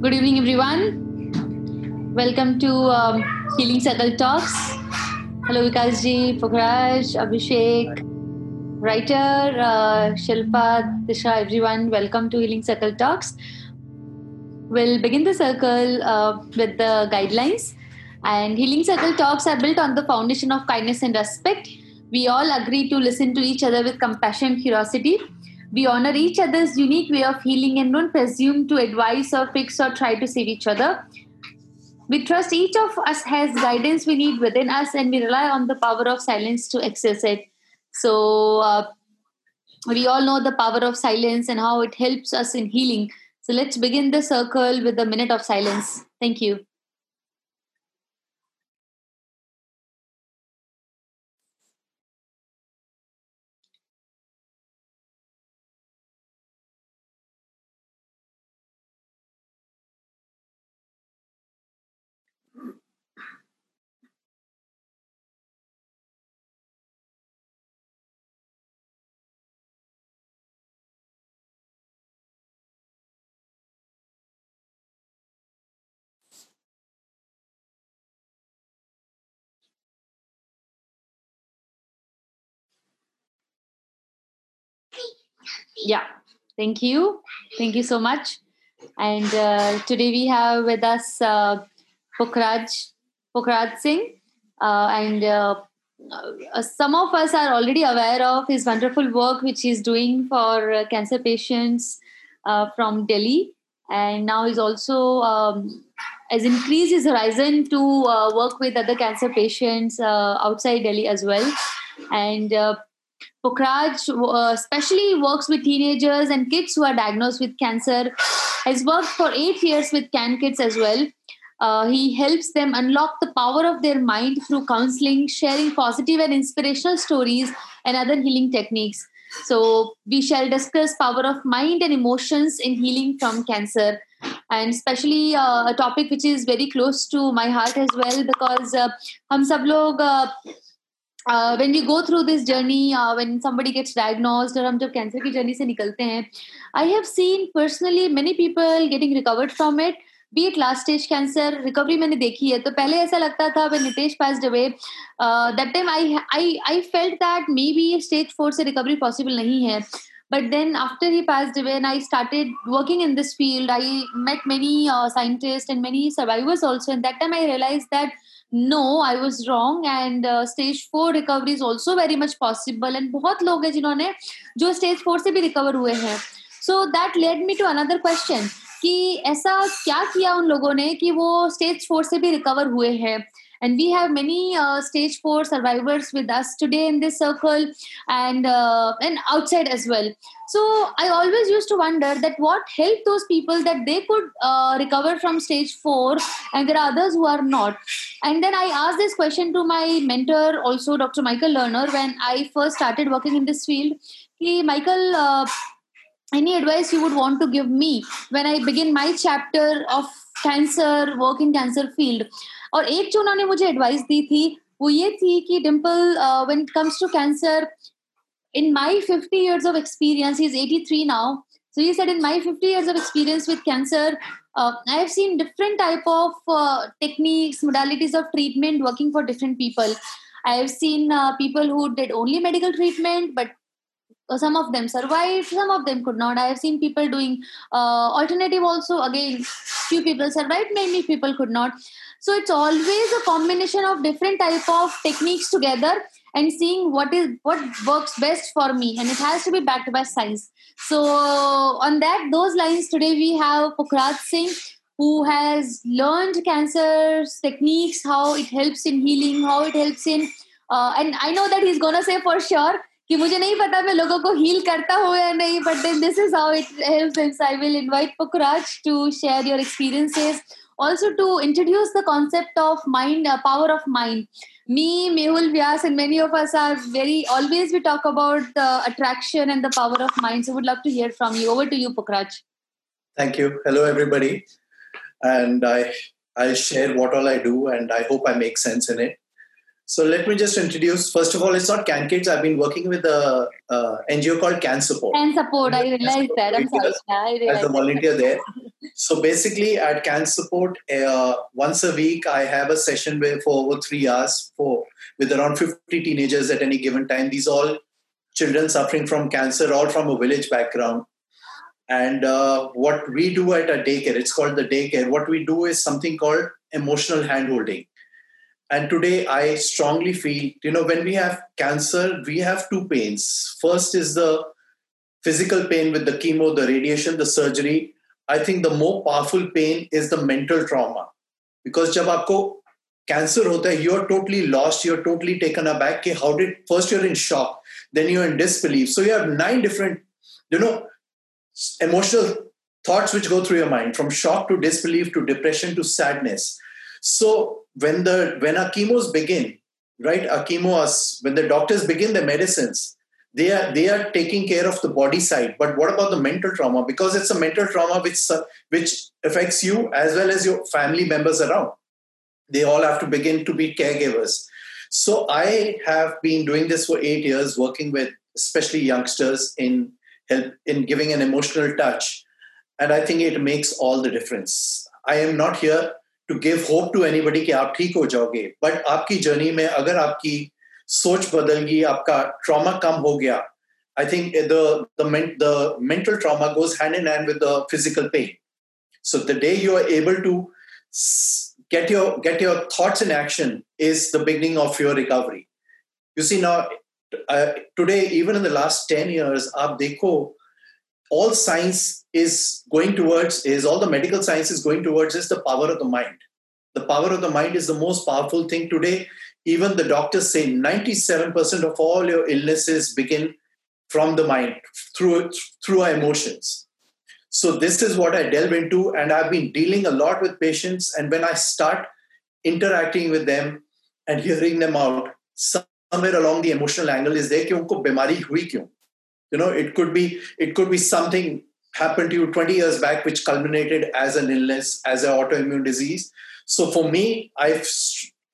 Good evening, everyone. Welcome to um, Healing Circle Talks. Hello, Vikasji, Pukhraj, Abhishek, writer, uh, Shilpa, Disha, everyone. Welcome to Healing Circle Talks. We'll begin the circle uh, with the guidelines. And Healing Circle Talks are built on the foundation of kindness and respect. We all agree to listen to each other with compassion and curiosity. We honor each other's unique way of healing and don't presume to advise or fix or try to save each other. We trust each of us has guidance we need within us and we rely on the power of silence to access it. So, uh, we all know the power of silence and how it helps us in healing. So, let's begin the circle with a minute of silence. Thank you. Yeah, thank you. Thank you so much. And uh, today we have with us uh, Pukhraj, Pukhraj Singh. Uh, and uh, uh, some of us are already aware of his wonderful work which he's doing for uh, cancer patients uh, from Delhi. And now he's also um, has increased his horizon to work with other cancer patients outside Delhi as well. And Pukhraj uh, especially works with teenagers and kids who are diagnosed with cancer. Has worked for eight years with Can Kids as well. Uh, he helps them unlock the power of their mind through counseling, sharing positive and inspirational stories, and other healing techniques. So we shall discuss power of mind and emotions in healing from cancer, and especially uh, a topic which is very close to my heart as well because uh, हम सब uh, when you go through this journey when somebody gets diagnose और हम जब cancer की journey से निकलते हैं I have seen personally many people getting recovered from it be at last stage cancer recovery मैंने देखी है। तो पहले ऐसा लगता था वे नितेश पास डबे that time I I I felt that may be stage four से रिकवरी पॉसिबल नहीं है। But then after he passed डबे and I started working in this field I met many scientist and many survivors also and that time I realize that no I was wrong and stage four recovery is also very much possible and बहुत लोग हैं जिन्होंने, जो stage four से भी recover हुए हैं। So that led me to another question कि ऐसा क्या किया उन लोगों ने कि वो स्टेज फोर से भी रिकवर हुए हैं? And we have many uh, stage 4 survivors with us today in this circle and uh, and outside as well. So i always used to wonder that what helped those people that they could uh, recover from stage 4 and there are others who are not. And then i asked this question to my mentor also dr michael lerner when i first started working in this field. He michael uh, any advice you would want to give me when I begin my chapter of cancer work in cancer field और एक जो उन्होंने मुझे advice दी थी वो ये थी कि Dimple when it comes to cancer in my fifty years of experience is eighty three now so you said in my fifty years of experience with cancer I have seen different type of techniques modalities of treatment working for different people I have seen people who did only medical treatment but some of them survived some of them could not. I have seen people doing uh, alternative also again few people survived many people could not. uh, so it's always a combination of different type of techniques together and seeing what is what works best for me. And it has to be backed by science so on that those lines today we have Pukhraj Singh who has learned cancer techniques how it helps in healing how it helps in uh, and I know that he's gonna say for sure कि मुझे नहीं पता मैं लोगों को heal करता हूँ या नहीं but this is how it helps I will invite Pukhraj to share your experiences also to introduce the concept of mind uh, power of mind me mehul vyas and many of us are very always we talk about the attraction and the power of mind so would love to hear from you over to you pukhraj Thank you. Hello, everybody. And I, I'll share what all I do, and I hope I make sense in it. So let me just introduce. First of all, it's not Can Kids. I've been working with a, NGO called Can Support. and support i realize that i'm sorry i As realize a volunteer there, so basically, at Cancer Support, uh, once a week, I have a session where for over three hours for with around 50 teenagers at any given time. These all children suffering from cancer, all from a village background. And uh, what we do at a daycare, it's called the daycare. What we do is something called emotional handholding and today i strongly feel you know when we have cancer we have two pains. First is the physical pain with the chemo the radiation the surgery. I think the more powerful pain is the mental trauma. Because jab aapko cancer hota you are totally lost you are totally taken aback ke how did first you're in shock then you're in disbelief. So you have nine different you know emotional thoughts which go through your mind from shock to disbelief to depression to sadness. So when the when our chemos begin, right, our chemo, when the doctors begin the medicines, they are they are taking care of the body side. But what about the mental trauma? Because it's a mental trauma which uh, which affects you as well as your family members around. They all have to begin to be caregivers. So i have been doing this for 8 years working with especially youngsters in help in giving an emotional touch. And i think it makes all the difference. I am not here to give hope to anybody कि आप ठीक हो जाओगे but आपकी journey में अगर आपकी सोच बदल गई आपका ट्रॉमा कम हो गया I think the the, men, the mental trauma goes hand in hand with the physical pain. So the day you are able to get your get your thoughts in action is the beginning of your recovery. You see now uh, today, even in the last ten years, aap dekho, all science is going towards is all the medical science is going towards is the power of the mind. The power of the mind is the most powerful thing today even the doctors say 97% of all your illnesses begin from the mind through through our emotions so this is what i delve into and i've been dealing a lot with patients and when i start interacting with them and hearing them out somewhere along the emotional angle is there कि उनको बीमारी हुई क्यों You know it could be it could be something happened to you 20 years back which culminated as an illness as an autoimmune disease so for me i've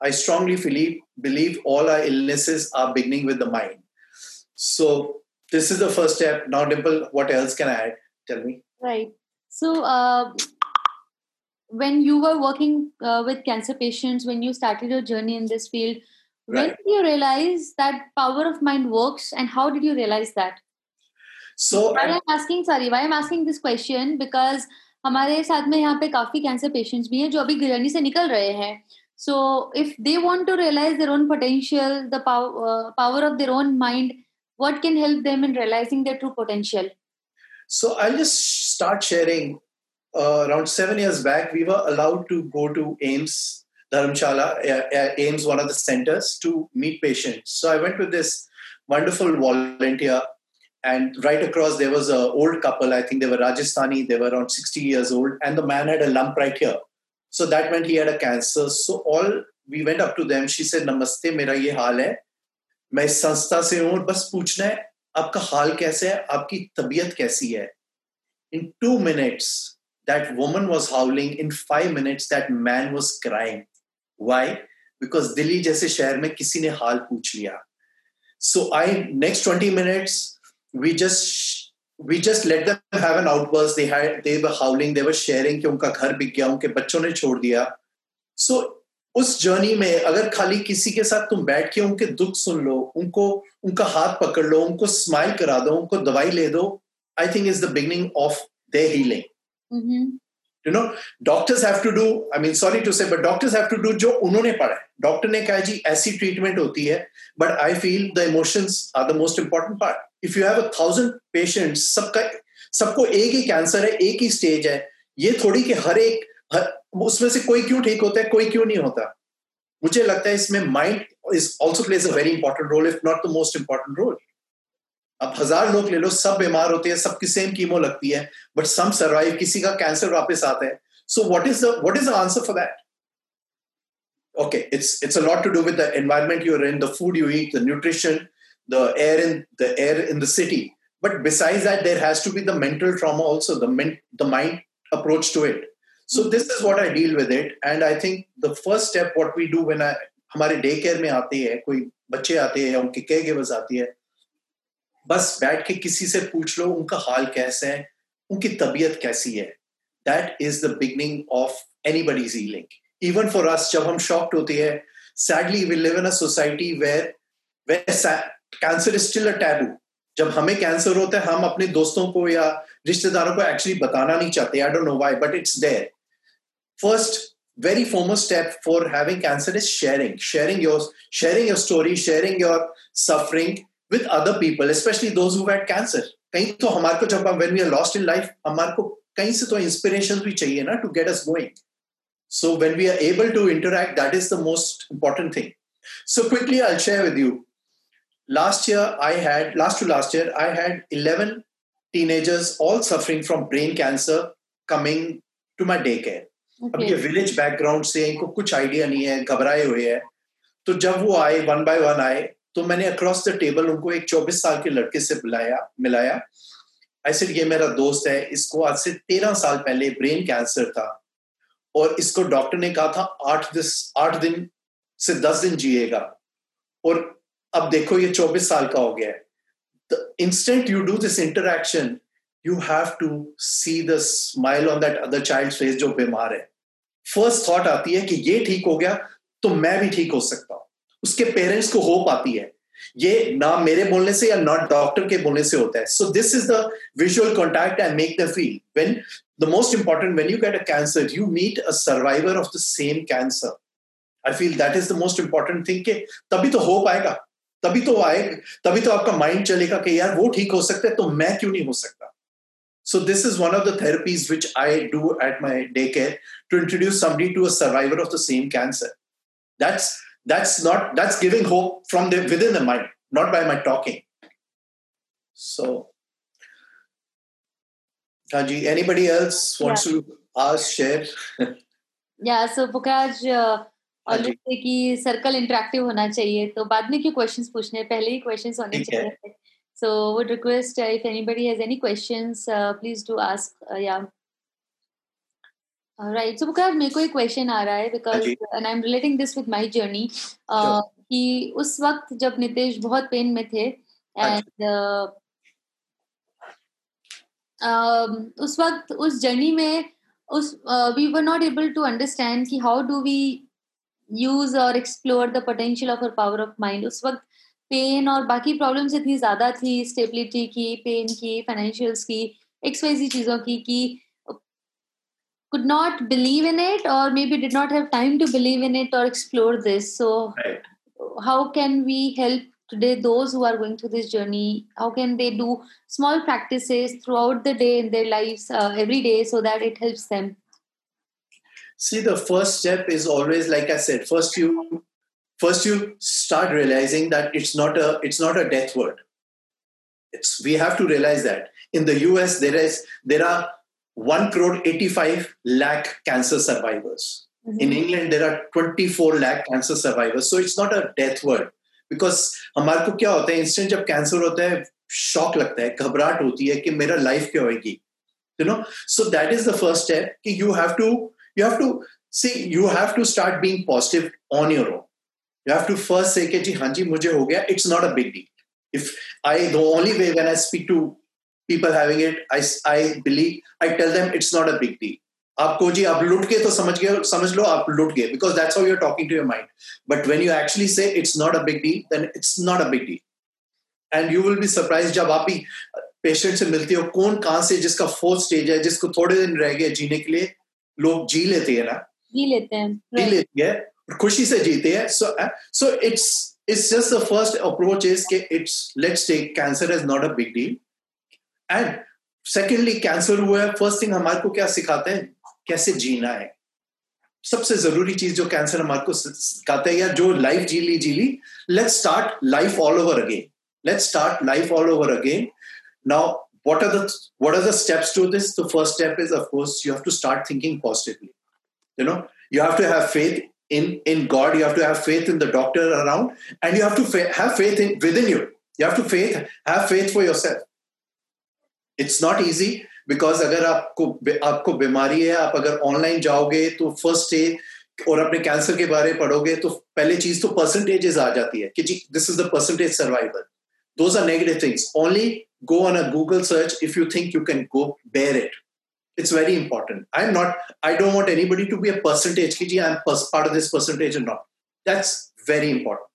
I strongly believe, believe all our illnesses are beginning with the mind. So this is the first step. Now, Dimple, what else can I add? Tell me. Right. So uh, when you were working uh, with cancer patients, when you started your journey in this field, when right. did you realize that power of mind works and how did you realize that? so why i'm asking sorry why i'm asking this question because हमारे साथ में यहाँ पे काफी cancer patients भी हैं जो अभी गिरनी से निकल रहे हैं। So if they want to realize their own potential the power of their own mind what can help them in realizing their true potential so I just start sharing around 7 years back we were allowed to go to AIIMS dharamshala uh, uh, AIIMS one of the centers to meet patients. So i went with this wonderful volunteer and right across there was an old couple i think they were rajasthani they were around 60 years old and the man had a lump right here so that meant he had a cancer. So all we went up to them. She said, "Namaste, मेरा ये हाल है. मैं इस संस्था से हूँ बस पूछना है आपका हाल कैसे है आपकी तबीयत कैसी है In two minutes, that woman was howling. In five minutes, that man was crying. Why? Because Delhi जैसे शहर में किसी ने हाल पूछ लिया. So I next 20 minutes, we just we just let them have an outburst. They had, they were howling, they were sharing कि उनका घर बिक गया, उनके बच्चों ने छोड़ दिया। So, उस जर्नी में अगर खाली किसी के साथ तुम बैठ के उनके दुख सुन लो, उनको, उनका हाथ पकड़ लो, उनको स्माइल करा दो, उनको दवाई ले दो I think is the beginning of the healing you know doctors have to do I mean sorry to say but doctors have to do जो उन्होंने पढ़ा है। डॉक्टर ने कहा जी ऐसी ट्रीटमेंट होती है but I feel the emotions are the most important part if you have a thousand patients सबका सबको एक ही कैंसर है एक ही स्टेज है ये थोड़ी कि हर एक हर, उसमें से कोई क्यों ठीक होता है कोई क्यों नहीं होता? मुझे लगता है इसमें mind is also plays a very important role if not the most important role अब हज़ार लोग ले लो, सब बीमार होते हैं, सबकी सेम कीमो लगती है बट सम सर्वाइव किसी का कैंसर वापस आता है। So what is the is the answer for that okay it's it's a to do with the environment you in the food you eat the nutrition the air in the air in the city but besides that there has to be the mental trauma also the mind approach to it so this is what I deal with it and I think the first step what we do when I हमारे day care में आते हैं, कोई बच्चे आते हैं उनके care givers आती है बस बैठ के किसी से पूछ लो, उनका हाल कैसे है, उनकी तबीयत कैसी है। That is the beginning of any body's healing even for us जब हम शॉक्ट होते हैं sadly we live in a society where where cancer is still a taboo जब हमें कैंसर होता है, हम अपने दोस्तों को या रिश्तेदारों को एक्चुअली बताना नहीं चाहते। I don't know why but it's their first very foremost step for having cancer is sharing sharing your sharing your story sharing your suffering with other people especially those who had cancer कहीं तो हमारे को जब when we are lost in life हमारे को कहीं से तो इंस्पिरेशन भी चाहिए ना to get us going so when we are able to interact that is the most important thing so quickly I share with you last year i had last to last year i had 11 teenagers all suffering from brain cancer coming to my daycare अब ये village background से इनको कुछ idea नहीं है घबराए हुए हैं तो जब वो आए वन बाय वन आए तो मैंने अक्रॉस द टेबल उनको एक 24 साल के लड़के से बुलाया, मिलाया। ऐसे ये मेरा दोस्त है। इसको आज से तेरह साल पहले ब्रेन कैंसर था और इसको डॉक्टर ने कहा था, आठ दिस, आठ दिन से दस दिन जिएगा। और अब देखो ये चौबीस साल का हो गया है। The instant you do this interaction you have to see the smile on that other child face जो बीमार है। फ़र्स्ट थॉट आती है कि ये ठीक हो गया तो मैं भी ठीक हो सकता हूँ। उसके पेरेंट्स को होप आती है। ये ना मेरे बोलने से या नॉट डॉक्टर के बोलने से होता है। So this is the visual contact and make the feel when the most important when you get a cancer you meet a survivor of the same cancer I feel that is the most important thing के तभी तो hope आएगा। तभी तो आए, तभी तो आपका माइंड चलेगा कि यार वो ठीक हो सकता है तो मैं क्यों नहीं हो सकता? So this is one of the therapies which I do at my daycare to introduce somebody to a survivor of the same cancer. That's that's not that's giving hope from the within the mind not by my talking. So Raji, anybody else wants yeah. to ask share? Yeah so Pukhraj, uh, और जैसे कि circle interactive होना चाहिए तो बाद में क्यों questions पूछने पहले ही क्वेश्चंस होने चाहिए। So would request if anybody has any questions please do ask या राइट सो बुकार मेरे को एक क्वेश्चन आ रहा है because and I am relating this with my journey कि उस वक्त जब नितेश बहुत पेन में थे एंड uh, um, उस वक्त उस जर्नी में उस we were not able to understand कि हाउ डू वी यूज़ और explore the potential of our power of mind उस वक्त पेन और बाकी प्रॉब्लम्स इतनी ज़्यादा थी स्टेबिलिटी की पेन की फाइनेंशियल्स की एक्सवाइजी चीज़ों की कि could not believe in it or maybe did not have time to believe in it or explore this. So right. how can we help today those who are going through this journey? How can they do small practices throughout the day in their lives uh, every day so that it helps them? See the first step is always like i said first you first you start realizing that it's not a it's not a death word. It's we have to realize that. In the us there is there are 1 crore 85 lakh cancer survivors. Mm-hmm. In England, there are 24 lakh cancer survivors. So it's not a death word. Because हमारे को क्या होता है instant जब cancer होता है shock लगता है घबराहट होती है कि मेरा लाइफ क्या होगी you know so that is the first step you have to you have to see you have to start being positive on your own you have to first say कि जी हाँ जी मुझे हो गया it's not a big deal if I the only way when I speak to people having it i i believe i tell them it's not a big deal आपको जी आप लुट के तो समझ गए समझ लो आप लुट गए because that's how you are talking to your mind but when you actually से it's not a big deal then it's not a big deal and you will be surprise जब आप ही पेशेंट से मिलते हो कौन कहां से जिसका फोर्थ स्टेज है जिसको थोड़े दिन रह गए जीने के लिए लोग जी लेते हैं ना जी लेते हैं जी लेती है खुशी से जीते हैं so so it's it's just the first approach is के it's let's take cancer is not a big deal and secondly cancer हुआ है फर्स्ट थिंग हमारे को क्या सिखाते हैं कैसे जीना है सबसे जरूरी चीज जो कैंसर हमारे को सिखाते हैं या जो लाइफ जी ली जी ली let's start life all over again let's start life all over again now what are the what are the steps to this the first step is of course you have to start thinking positively you know you have to have faith in in god you have to have faith in the doctor around and you have to fa- have faith in within you you have to faith have faith for yourself it's not easy because अगर आपको आपको बीमारी है आप अगर online जाओगे तो first day और अपने कैंसर के बारे में पढ़ोगे तो पहले चीज तो परसेंटेजेस आ जाती है कि जी this is the percentage survival those are negative things only go on a google search if you think you can go bear it it's very important i'm not i don't want anybody to be a percentage kg i'm part of this percentage or not that's very important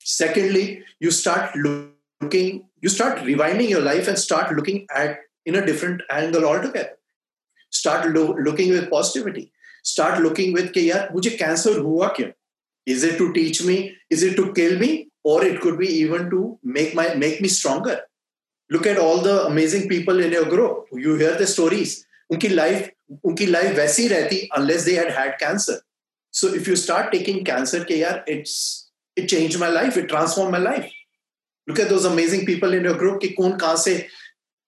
secondly you start looking you start rewinding your life and start looking at in a different angle altogether start lo- looking with positivity start looking with कि यार मुझे cancer हुआ क्यों is it to teach me is it to kill me or it could be even to make my make me stronger look at all the amazing people in your group you hear the stories उनकी life उनकी life वैसी रहती unless they had had cancer so if you start taking cancer के यार it's it changed my life it transformed my life Look at those amazing people in your group कि कौन कहाँ से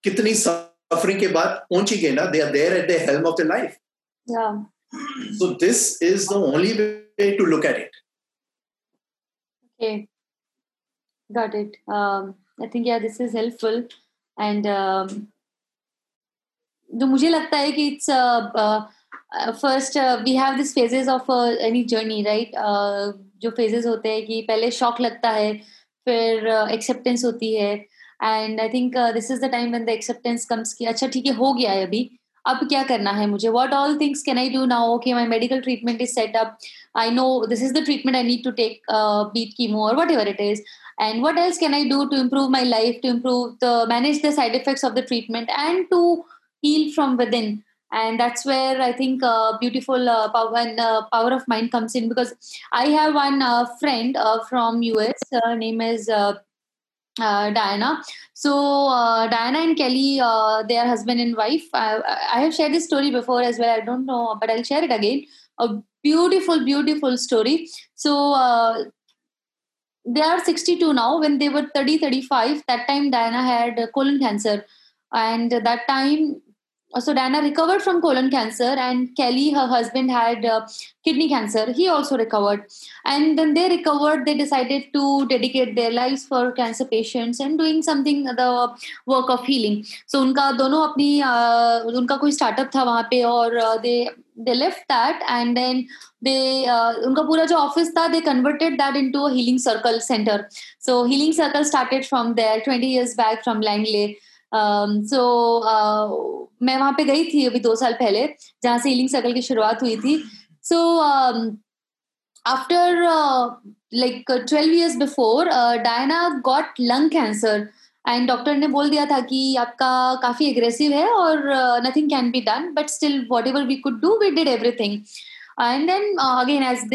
कितनी सफरिंग के बाद पहुँची गए ना? They are there at the helm of the life so this is the only way to look at it okay got it I think yeah this is helpful and तो मुझे लगता है कि it's first we have this phases of any journey right जो phases होते हैं कि पहले शॉक लगता है फिर एक्सेप्टेंस uh, होती है। And I think this is the time when the acceptance comes कि अच्छा ठीक है हो गया है अभी। अब क्या करना है मुझे? What all things can I do now okay my medical treatment is set up I know this is the treatment I need to take be it chemo और whatever it is and what else can i do to improve my life to improve the manage the side effects of the treatment and to heal from within? And that's where i think uh, beautiful uh, power and uh, power of mind comes in because i have one uh, friend uh, from us her name is uh, Diana. So Diana and Kelly, they are husband and wife. I, I have shared this story before as well. I don't know, but I'll share it again. A beautiful, beautiful story. So they are 62 now when they were 30 35 that time diana had colon cancer and that time so diana recovered from colon cancer and kelly her husband had uh, kidney cancer. He also recovered. And then they recovered they decided to dedicate their lives for cancer patients and doing something the work of healing. So unka dono apni uh, unka koi startup tha wahan pe aur uh, they they left that and then they uh, unka pura jo office tha they converted that into a healing circle center. So healing circle started from there 20 years back from langley. Um, uh, मैं वहाँ पे गई थी अभी दो साल पहले जहाँ से हीलिंग सर्कल की शुरुआत हुई थी। So after like twelve years before Diana got lung cancer and doctor ने बोल दिया था कि आपका काफ़ी एग्रेसिव है और nothing can be done but still whatever we could do we did everything and then again as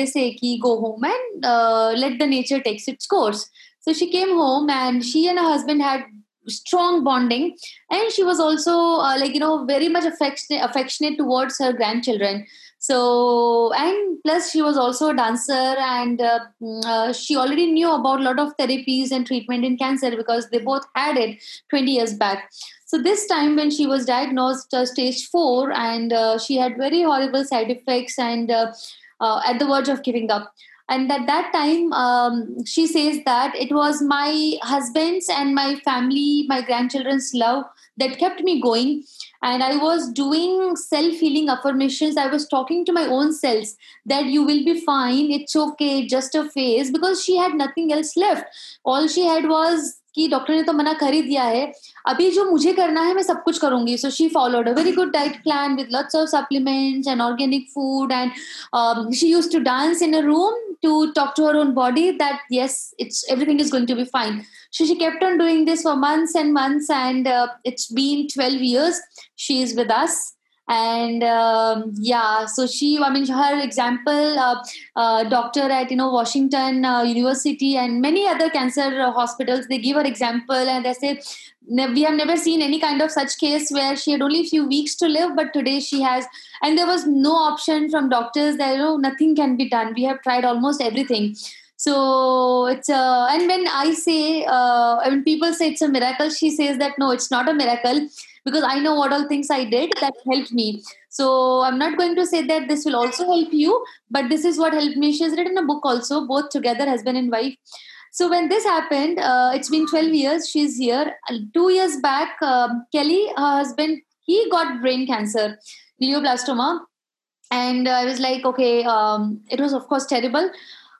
go home and uh, let the nature takes its course. So she came home and she and her husband had strong bonding. And she was also uh, like you know very much affectionate affectionate towards her grandchildren. So and plus she was also a dancer and uh, mm, uh, she already knew about a lot of therapies and treatment in cancer because they both had it 20 years back. So this time when she was diagnosed uh, stage 4 and uh, she had very horrible side effects and uh, at the verge of giving up and at that time um, she says that it was my husband's and my family my grandchildren's love that kept me going. And i was doing self healing affirmations. I was talking to my own selves that you will be fine it's okay just a phase because she had nothing else left. All she had was कि doctor ने तो मना कर ही दिया है अभी जो मुझे करना है मैं सब कुछ करूँगी so she followed a very good diet plan with lots of supplements and organic food and she use to dance in a room to talk to her own body that yes it's everything is going to be fine so she kept on doing this for months and months and uh, it's been 12 years she is with us and um, yeah so she i mean her example uh, uh, doctor at you know washington uh, university and many other cancer hospitals they give her example and they say we have never seen any kind of such case where she had only a few weeks to live but today she has. And there was no option from doctors that you know nothing can be done. We have tried almost everything. So it's uh, and when i say uh, when people say it's a miracle she says that no it's not a miracle because I know what all things I did that helped me. So I'm not going to say that this will also help you, but this is what helped me. She has written a book also, both together, husband and wife. So when this happened, uh, it's been 12 years. She's here. Two years back, um, Kelly, her husband, he got brain cancer, glioblastoma. And I was like, okay, um, it was of course terrible.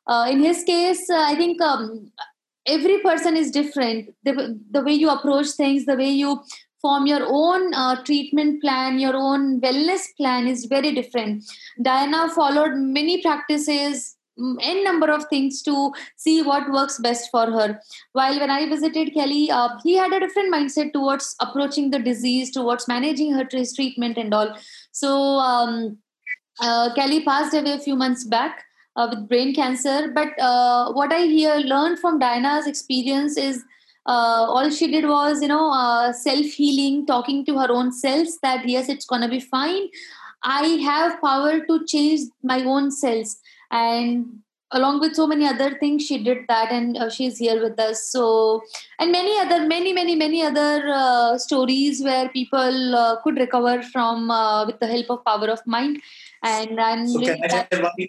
Uh, in his case, uh, I think um, every person is different the, the way you approach things the way you form your own uh, treatment plan, your own wellness plan is very different. Diana followed many practices, mm, n number of things to see what works best for her. While when I visited Kelly, uh, he had a different mindset towards approaching the disease, towards managing her treatment and all. So um, uh, Kelly passed away a few months back. Uh, with brain cancer, but uh, what I hear learned from Diana's experience is uh, all she did was you know uh, self healing talking to her own selves that yes it's gonna be fine. I have power to change my own cells and along with so many other things she did that and uh, she's here with us. So and many other many many many other uh, stories where people uh, could recover from uh, with the help of power of mind. And i'm so can I share one,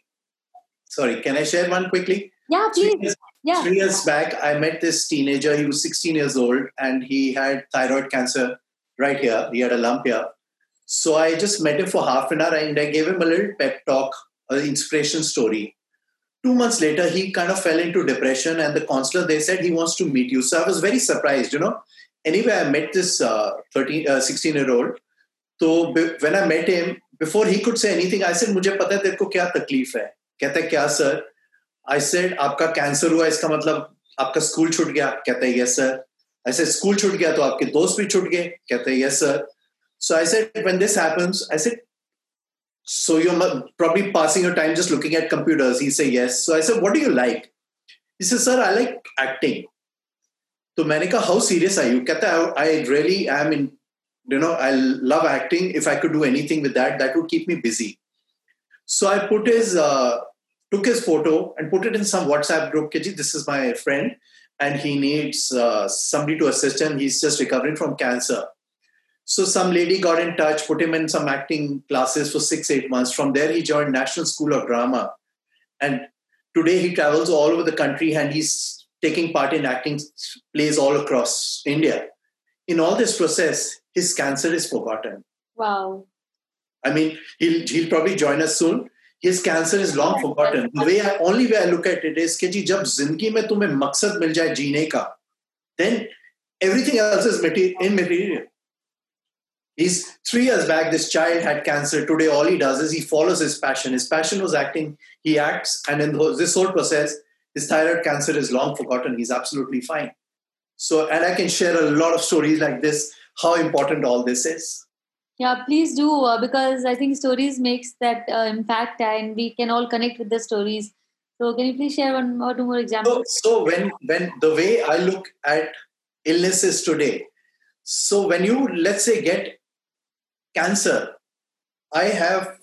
sorry can i share one quickly? Yeah please yeah Three years back, I met this teenager. He was 16 years old and he had thyroid cancer right here. He had a lump here. So I just met him for half an hour and I gave him a little pep talk, an inspiration story. Two months later, he kind of fell into depression, and the counselor they said he wants to meet you. So I was very surprised, you know. Anyway, I met this uh, 13, uh, 16 year old. So be- when I met him, before he could say anything, I said, "मुझे पता है तेरे को क्या तकलीफ है?" कहता है क्या सर? आई सेड आपका कैंसर हुआ इसका मतलब आपका स्कूल छूट गया कहता है yes sir I said school छूट गया तो आपके दोस्त भी छूट गए कहते हैं yes sir so I said when this happens I said so you're probably passing your time just looking at computers he said yes so i said what do you like he said sir i like acting तो मैंने कहा how serious are you कहता है I really I am in you know i love acting if i could do anything with that that would keep me busy so i put his uh, took his photo and put it in some WhatsApp group. Keji, this is my friend, and he needs uh, somebody to assist him. He's just recovering from cancer. So some lady got in touch, put him in some acting classes for six, eight months. From there, he joined National School of Drama, and today he travels all over the country and he's taking part in acting plays all across India. In all this process, his cancer is forgotten. wow I mean, he'll he'll probably join us soon His cancer is long forgotten. The way I, only way I look at it is कि जी जब जिंदगी में तुम्हें मकसद मिल जाए जीने का, then everything else is materi- immaterial. He's three years back. This child had cancer. Today, all he does is he follows his passion. His passion was acting. He acts, and in those- this whole process, his thyroid cancer is long forgotten. He's absolutely fine. So, and I can share a lot of stories like this. How important all this is. Yeah, please do uh, because I think stories makes that uh, impact, and we can all connect with the stories. So, can you please share one or two more So, examples? so when when the way I look at illnesses today, so when you let's say get cancer, I have,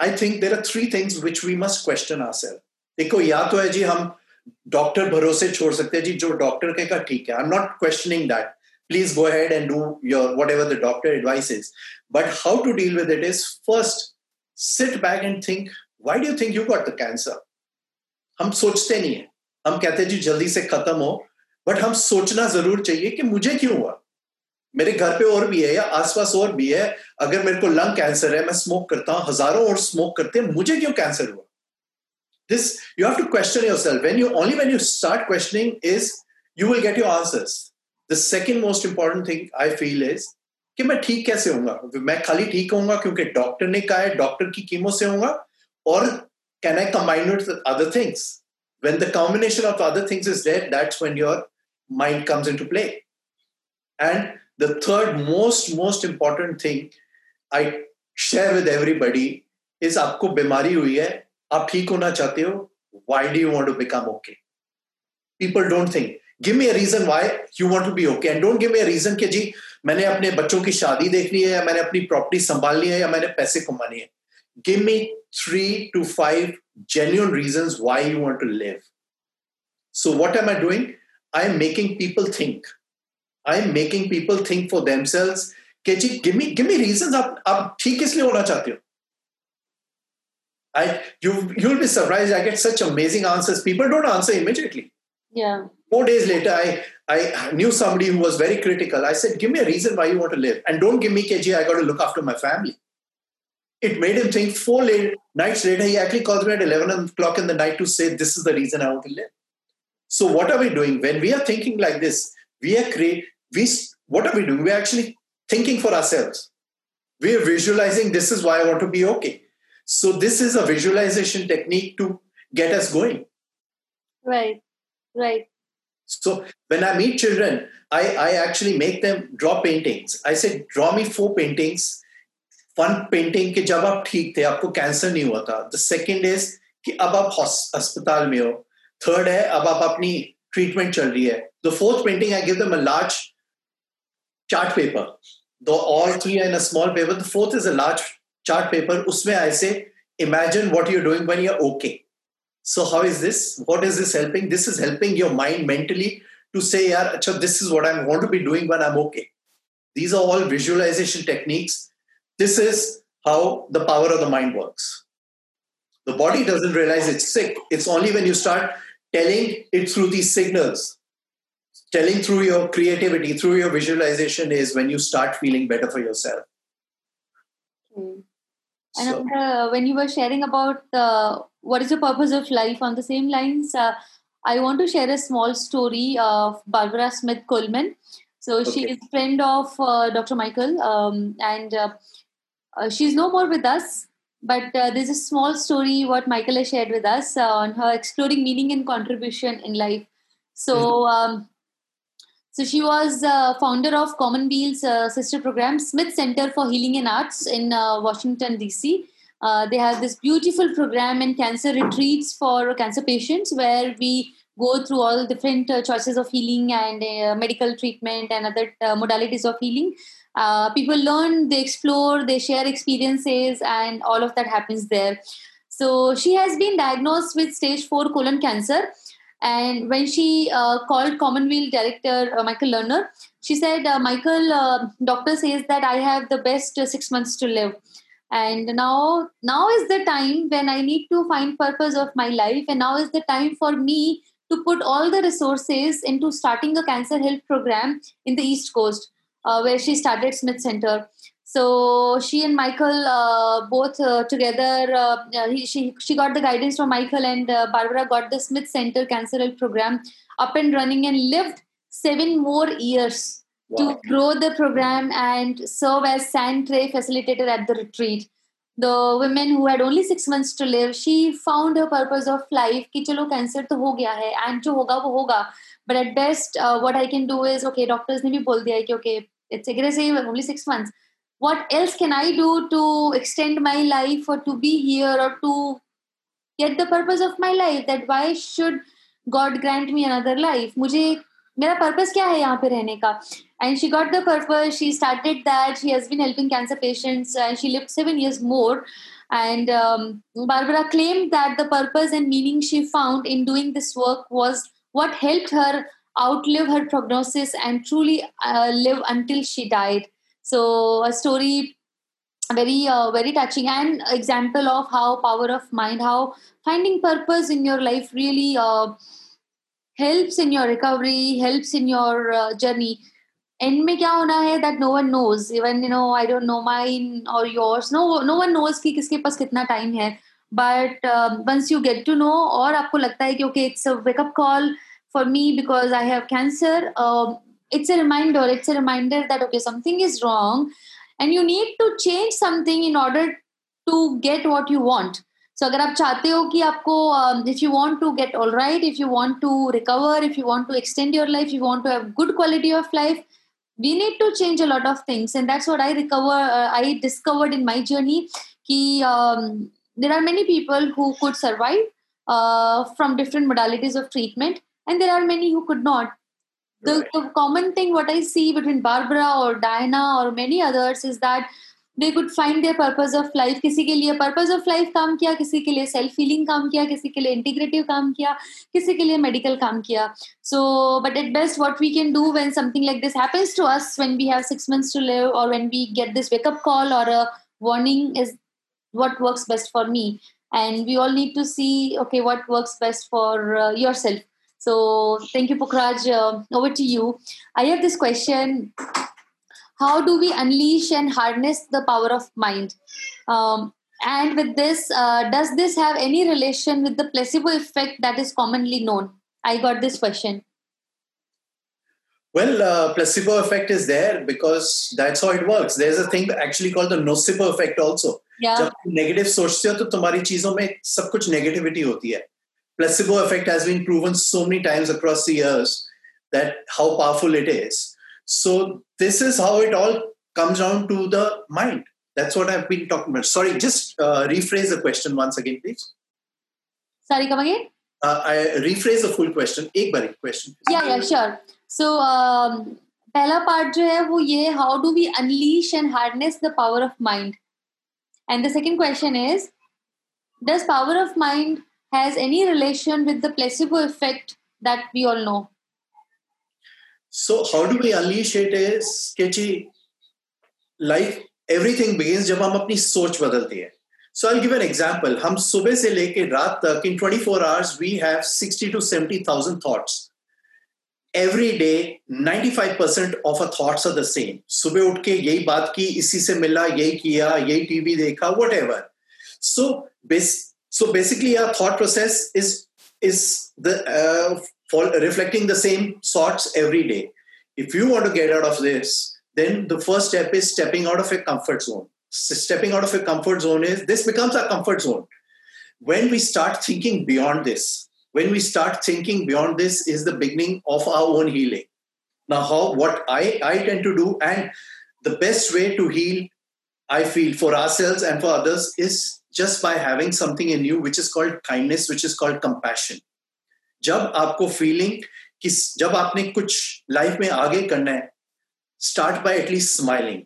I think there are three things which we must question ourselves. देखो या तो है जी हम doctor भरोसे छोड़ सकते हैं जी जो डॉक्टर कहेगा ठीक है I am not questioning that please go ahead and do your, whatever the doctor advices but how to deal with it is first, sit back and think, why do you think you got the cancer? हम सोचते नहीं है। हम कहते जी, जल्दी से खत्म हो। बट हम सोचना ज़रूर चाहिए कि मुझे क्यों हुआ? मेरे घर पे और भी है या आसपास और भी है। अगर मेरे को लंग कैंसर है, मैं स्मोक करता हूँ, हज़ारों और स्मोक करते हैं, मुझे क्यों कैंसर हुआ? This you have to question yourself when you only when you start questioning is you will get your answers the second most important thing I feel is कि मैं ठीक कैसे हूँगा मैं खाली ठीक हूँ क्योंकि डॉक्टर ने कहा है डॉक्टर की कीमो से होऊँगा। और can I combine with other things when the combination of other things is that that's when your mind comes in to play and the third most most important thing I share with everybody is आपको बीमारी हुई है, आप ठीक होना चाहते हो why do you want to become okay people don't think give me a reason why you want to be okay and don't give me a reason कि जी मैंने अपने बच्चों की शादी देखनी है या मैंने अपनी प्रॉपर्टी संभालनी है या मैंने पैसे कमाने हैं give me three to five genuine reasons why you want to live. So, what am I doing? I'm making people think. I'm making people think for themselves. कि जी give me give me reasons आप आप ठीक किस लिए होना चाहते हो I you you'll be surprised I get such amazing answers people don't answer immediately Yeah. four days later I I knew somebody who was very critical I said give me a reason why you want to live and don't give me KG I got to look after my family it made him think four late, nights later, he actually calls me at 11 o'clock in the night to say, This is the reason I want to live. So, what are we doing? When we are thinking like this, we are create, we, what are we doing? We're actually thinking for ourselves. We're visualizing this is why I want to be okay. So this is a visualization technique to get us going. Right, right. So when I meet children, I, I actually make them draw paintings. I say, draw me four paintings. One painting कि जब आप ठीक थे आपको cancer नहीं हुआ था the second is कि अब आप अस्पताल में हो थर्ड है अब आप अपनी ट्रीटमेंट चल रही है the fourth painting I give them a large chart paper the all three in a small paper the fourth is a large chart paper उसमें आई से imagine what you're doing when you're okay so how is this what is this helping this is helping your mind mentally to say yeah this is what i want to be doing when i'm okay these are all visualization techniques this is how the power of the mind works the body doesn't realize it's sick. It's only when you start telling it through these signals, telling through your creativity, through your visualization, is when you start feeling better for yourself. Okay. And so. uh, when you were sharing about uh, what is the purpose of life on the same lines, uh, I want to share a small story of Barbara Smith Coleman. So okay. she is friend of uh, Dr. Michael, um, and uh, uh, she's no more with us. But uh, there's a small story what Michael has shared with us uh, on her exploring meaning and contribution in life. So, mm-hmm. um, so she was uh, founder of Commonweal's uh, sister program, Smith Center for Healing and Arts in uh, Washington D.C. Uh, they have this beautiful program and cancer retreats for cancer patients where we go through all different uh, choices of healing and uh, medical treatment and other uh, modalities of healing. Uh, people learn they explore they share experiences and all of that happens there. So she has been diagnosed with stage 4 colon cancer and when she uh, called commonweal director uh, michael lerner she said uh, michael doctor says that i have the best six months to live and now now is the time when i need to find purpose of my life and now is the time for me to put all the resources into starting a cancer health program in the east coast uh, where she started Smith Center. So she and Michael uh, both uh, together. Uh, he, she she got the guidance from Michael, and uh, Barbara got the Smith Center Cancer Health Program up and running, and lived seven more years wow. to grow the program and serve as sand tray facilitator at the retreat. The women who had only six months to live, she found her purpose of life. कि चलो cancer तो हो गया है and जो होगा वो होगा but at best uh, what i can do is okay doctors ne bhi bol diya hai ki okay it's aggressive only 6 months what else can i do to extend my life or to be here or to get the purpose of my life that why should god grant me another life mujhe मेरा purpose क्या है यहाँ पे रहने का and she got the purpose she started that. She has been helping cancer patients and she lived seven years more. And um, barbara claimed that the purpose and meaning she found in doing this work was what helped her outlive her prognosis and truly uh, live until she died. So a story very uh, very touching. And example of how power of mind how finding purpose in your life really uh, helps in your recovery helps in your uh, journey. End में क्या होना है that no one knows even you know I don't know mine और yours no no one knows कि किसके पास कितना time है. But once you get to know और आपको लगता है कि okay it's a wake up call for me because I have cancer it's a reminder it's a reminder that okay something is wrong and you need to change something in order to get what you want so अगर आप चाहते हो कि आपको if you want to get all right if you want to recover if you want to extend your life you want to have good quality of life we need to change a lot of things and that's what i recover uh, i discovered in my journey ki um, there are many people who could survive uh, from different modalities of treatment, and there are many who could not. The, right. the common thing what I see between Barbara or Diana or many others is that they could find their purpose of life किसी के लिए purpose of life काम किया किसी के लिए self healing काम किया किसी के लिए integrative काम किया किसी के लिए medical काम किया। So but at best what we can do when something like this happens to us when we have six months to live or when we get this wake up call or a warning is what works best for me. And we all need to see okay what works best for uh, yourself. So thank you Pukhraj uh, over to you. I have this question how do we unleash and harness the power of mind um, and with this uh, does this have any relation with the placebo effect that is commonly known i got this question Well, uh, placebo effect is there because that's how it works. There's a thing actually called the nocebo effect also. Yeah. जब negative सोचते हो तो तुम्हारी चीजों में सब कुछ negativity होती है placebo effect has been proven so many times across the years that how powerful it is so this is how it all comes down to the mind that's what i've been talking about sorry just uh, rephrase the question once again please Sorry, come again? uh, i rephrase the full question एक बारी question please. Yeah, yeah, sure. So, um, पहला part जो है वो ये how do we unleash and harness the power of mind? And the second question is, does power of mind has any relation with the placebo effect that we all know? So how do we unleash it is sketchy like everything begins जब हम अपनी सोच बदलते हैं। So I give an example हम सुबह से लेके रात तक in 24 hours we have 60 to 70,000 thoughts every day 95 percent of a thoughts are the same सुबह उठ के यही बात की इसी से मिला यही किया यही टीवी देखा whatever so so basically our thought process is is the for reflecting the same thoughts every day. If you want to get out of this, then the first step is stepping out of a comfort zone. S- stepping out of a comfort zone is this becomes our comfort zone. When we start thinking beyond this, when we start thinking beyond this is the beginning of our own healing. Now, how what I, I tend to do, and the best way to heal, I feel, for ourselves and for others is just by having something in you which is called kindness, which is called compassion. जब आपको feeling कि जब आपने कुछ life में आगे करना है start by at least smiling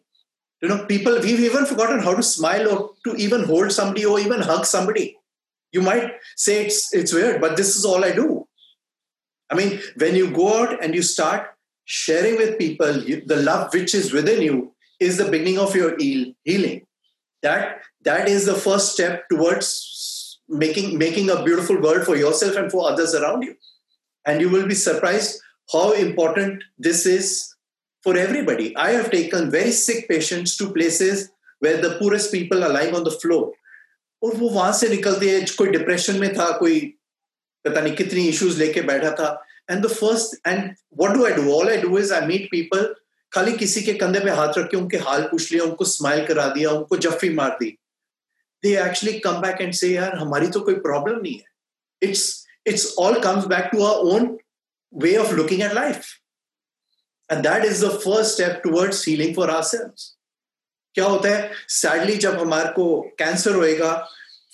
you know people we've even forgotten how to smile or to even hold somebody or even hug somebody you might say it's it's weird but this is all i do i mean when you go out and you start sharing with people you, the love which is within you is the beginning of your heal, healing that that is the first step towards making making a beautiful world for yourself and for others around you and you will be surprised how important this is for everybody i have taken very sick patients to places where the poorest people are lying on the floor और वो वहाँ से निकलते हैं कोई depression में था कोई पता नहीं कितनी इश्यूज़ लेके बैठा था and the first and what do I do all I do is I meet people खाली किसी के कंधे पे हाथ रख के उनके हाल पूछ लिया उनको स्माइल करा दिया उनको जफ्फी मार दी they actually come back and say यार, हमारी तो कोई प्रॉब्लम नहीं है. It's it's all comes back to our own way of looking at life and that is the first step towards healing for ourselves क्या होता है? सैडली जब हमारे को कैंसर होगा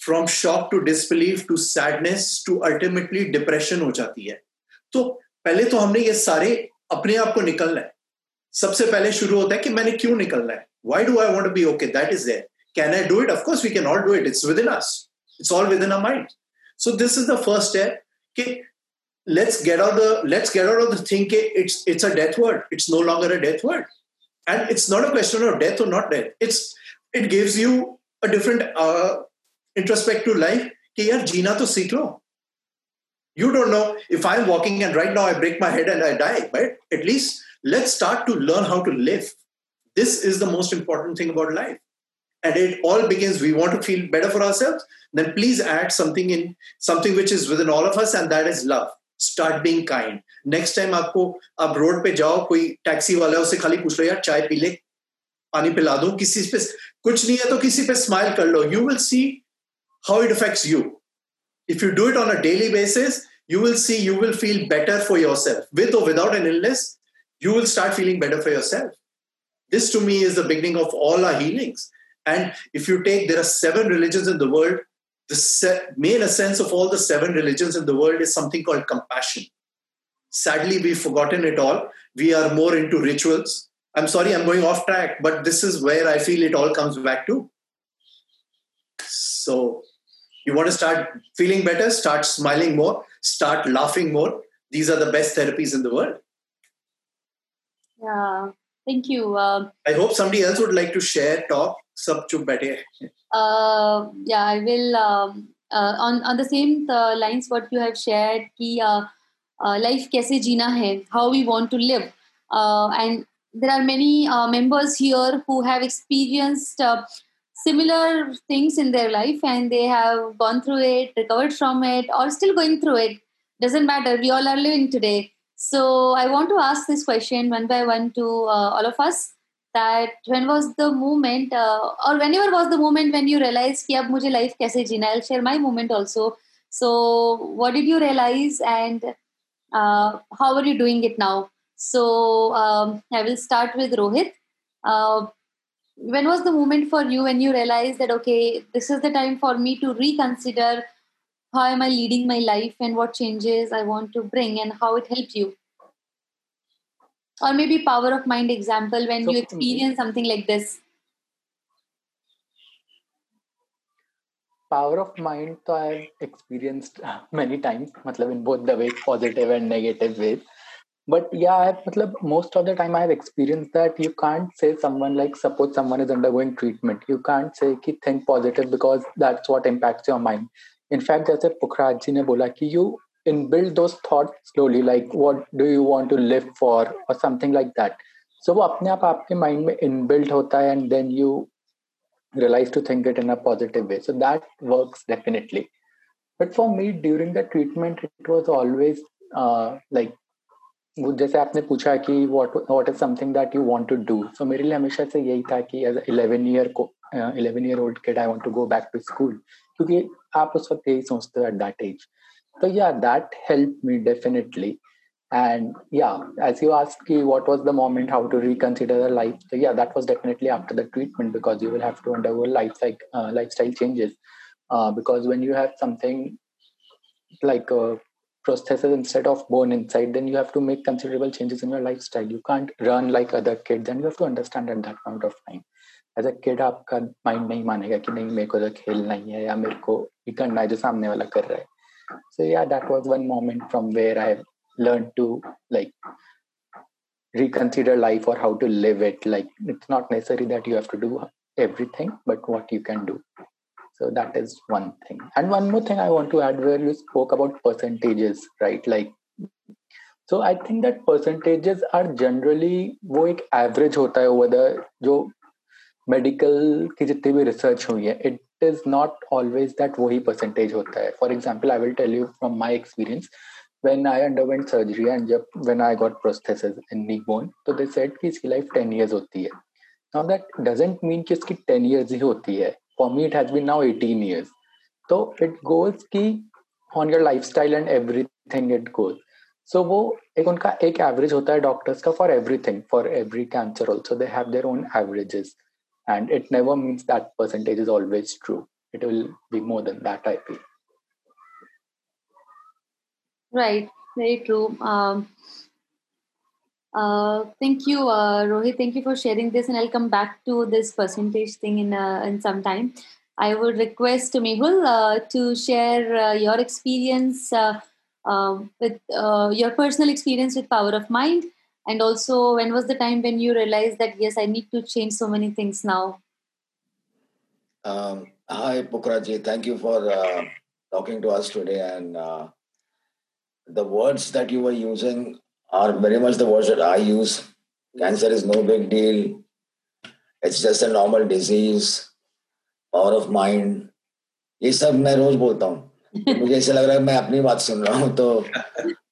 from shock to disbelief to sadness to ultimately depression हो जाती है। तो पहले तो हमने ये सारे अपने आप को निकलना है। सबसे पहले शुरू होता है कि मैंने क्यों निकलना है? Why do I want be okay that is there Can I do it? Of course, we can all do it. It's within us, it's all within our mind. So, this is the first step. Okay, let's get out the let's get out of the think it's it's a death word. It's no longer a death word. And it's not a question of death or not death. It's it gives you a different uh, introspective life. Ki yaar, jeena to seekh lo. You don't know if I'm walking and right now I break my head and I die, right? at least let's start to learn how to live. This is the most important thing about life and it all begins we want to feel better for ourselves then please add something in something which is within all of us and that is love start being kind next time आपको आप road पे जाओ कोई taxi वाला उससे खाली पूछ लो यार चाय पी ले पानी पिला दो किसी पे कुछ नहीं है तो किसी पे स्माइल कर लो you will see how it affects you if you do it on a daily basis you will see you will feel better for yourself with or without an illness you will start feeling better for yourself this to me is the beginning of all our healings and if you take there are seven religions in the world the se- main essence of all the seven religions in the world is something called compassion. Sadly, we've forgotten it all. We are more into rituals. I'm sorry, I'm going off track, but this is where I feel it all comes back to. So, you want to start feeling better, start smiling more, start laughing more. These are the best therapies in the world. Yeah, thank you. Uh, I hope somebody else would like to share, talk. Sab chup baithe hai. uh, yeah, I will. Um, uh, on on the same uh, lines, what you have shared, कि uh, uh, life कैसे जीना है, how we want to live, uh, and there are many uh, members here who have experienced uh, similar things in their life, and they have gone through it, recovered from it, or still going through it. Doesn't matter. We all are living today. So I want to ask this question one by one to uh, all of us. that when was the moment uh, or whenever was the moment when you realized ki ab mujhe life kaise jeena i'll share my moment also. So what did you realize and uh, how are you doing it now? So um, i will start with rohit. Uh, when was the moment for you when you realized that okay this is the time for me to reconsider how am i leading my life and what changes i want to bring and how it helped you? Or maybe power of mind example when so, you experience something like this power of mind so i've experienced many times matlab in both the way positive and negative ways but yeah I, matlab, most of the time i've experienced that you can't say someone like suppose someone is undergoing treatment you can't say ki think positive because that's what impacts your mind in fact जैसे पुखराज जी ने बोला कि you inbuild those thoughts slowly like what do you want to live for or something like that so वो अपने आप आपके mind में inbuilt होता है and then you realize to think it in a positive way so that works definitely but for me during the treatment it was always uh, like जैसे आपने पूछा कि what what is something that you want to do so मेरे लिए हमेशा से यही था कि as a 11 year को uh, 11 year old kid I want to go back to school क्योंकि आप उस वक्त यही सोचते हो एट दैट एज तो या that help me definitely and yeah as you asked what was the moment how to reconsider the life so yeah that was definitely after the treatment because you will have to undergo life like uh, lifestyle changes uh, because when you have something like a prosthesis instead of bone inside then you have to make considerable changes in your lifestyle you can't run like other kids and you have to understand at that point of time as a kid आपका mind नहीं मानेगा कि नहीं मेरे को तो खेलना ही है या मेरे को ही करना है जो सामने वाला कर रहा है सो या that was one moment from where I learn to like reconsider life or how to live it like it's not necessary that you have to do everything but what you can do so that is one thing and one more thing i want to add where you spoke about percentages right like so i think that percentages are generally वो एक average होता है over the जो medical की जितनी भी research हुई है it is not always that वो ही परसेंटेज होता है। For example I will tell you from my experience when I underwent surgery and जब when I got prosthesis in knee bone तो दे सेट की इसकी लाइफ टेन ईयर्स होती है। नाउ दैट डजेंट मीन कि इसकी टेन ईयर्स ही होती है। For me it has been now eighteen years तो it goals key on your lifestyle and everything it goes so वो एक उनका एक एवरेज होता है डॉक्टर्स का for everything for every cancer also they have their own averages and it never means that percentage is always true. It will be more than that i feel. Right. Very true. Um, uh, thank you uh, rohit. Thank you for sharing this and i'll come back to this percentage thing in uh, in some time. I would request to mehul uh, to share uh, your experience uh, with your personal experience with power of mind and also when was the time when you realized that yes i need to change so many things now? Um, hi Pukhraji. thank you for uh, talking to us today. And uh, the words that you were using are very much the words that i use. Cancer is no big deal. It's just a normal disease. Power of mind. ये सब मैं रोज बोलता हूँ। मुझे ऐसा लग रहा है मैं अपनी बात सुन रहा हूँ तो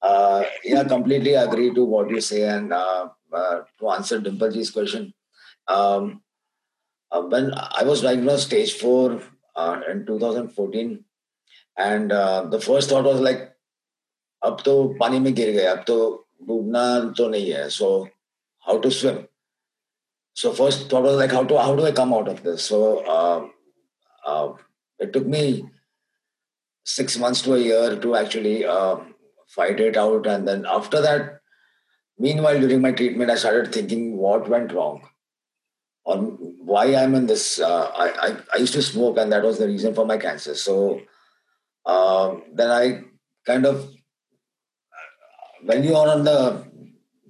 Uh, yeah, completely agree to what you say. And uh, uh, to answer Dimpleji's question, um, uh, when I was diagnosed stage four uh, in 2014, and uh, the first thought was like, अब तो पानी में गिर गए अब तो डूबना तो नहीं है so how to swim so first thought was like how to how do i come out of this so uh, uh, it took me six months to a year to actually um, fight it out. And then after that, meanwhile, during my treatment, I started thinking what went wrong or why I'm in this. Uh, I, I, I, used to smoke, and that was the reason for my cancer. So uh, then I kind of, when you are on the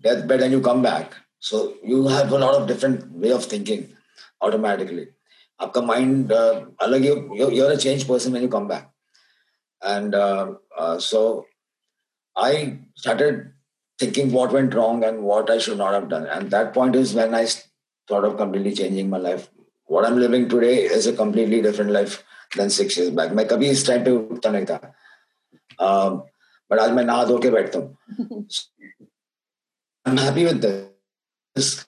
deathbed and you come back, so you have a lot of different way of thinking automatically. Your mind, uh, you're a changed person when you come back. and uh, uh, so I started thinking what went wrong and what I should not have done. And that point is when I thought of completely changing my life. What I'm living today is a completely different life than six years back. मैं कभी इस time पे उठता नहीं था but आज मैं नहा धो के बैठता हूँ I'm happy with this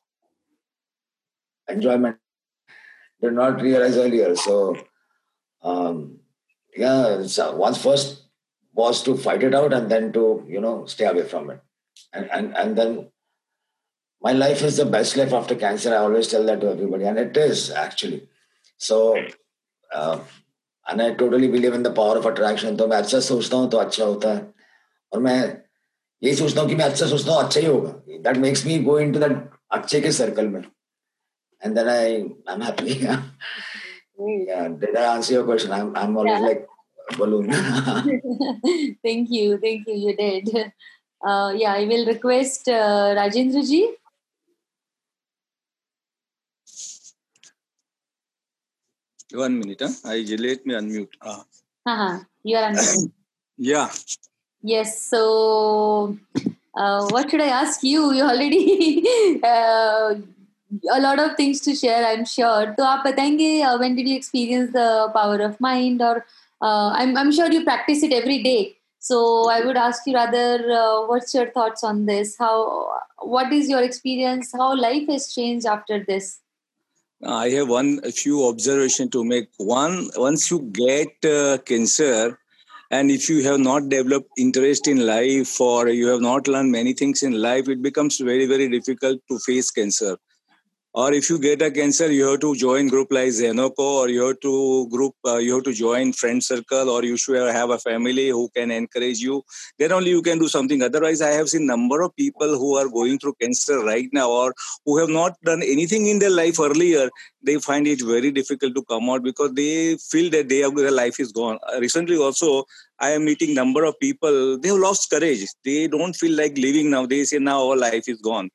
enjoyment. Did not realize earlier. So, um, yeah, so once first was to fight it out and then to you know stay away from it, and and and then my life is the best life after cancer. I always tell that to everybody, and it is actually. So, uh, and I totally believe in the power of attraction. तो मैं अच्छा सोचता हूँ तो अच्छा होता है और मैं यही सोचता हूँ कि मैं अच्छा सोचता हूँ अच्छा ही होगा that makes me go in to that अच्छे के सर्कल में and then I I'm happy. yeah. Did I answer your question? I'm I'm always yeah. like a balloon. thank you, thank you. You did. Uh, yeah, I will request uh, Rajendra ji. One minute. Huh? I let me unmute. Ah. Uh-huh. You are unmuted. yeah. Yes. So, uh, what should I ask you? You already uh, a lot of things to share. I'm sure. So, आप बताएंगे uh, when did you experience the power of mind? Or uh, I'm I'm sure you practice it every day. So, I would ask you rather, uh, what's your thoughts on this? How what is your experience? How life has changed after this? I have one a few observation to make. One, once you get uh, cancer, and if you have not developed interest in life or you have not learned many things in life it becomes very very difficult to face cancer or if you get a cancer you have to join group like ZenOnco or you have to group uh, you have to join friend circle or you should have a family who can encourage you. Then only you can do something. Otherwise i have seen number of people who are going through cancer right now or who have not done anything in their life earlier. They find it very difficult to come out because they feel that they have, their life is gone. Uh, recently also i am meeting number of people. They have lost courage. They don't feel like living now. They say now our life is gone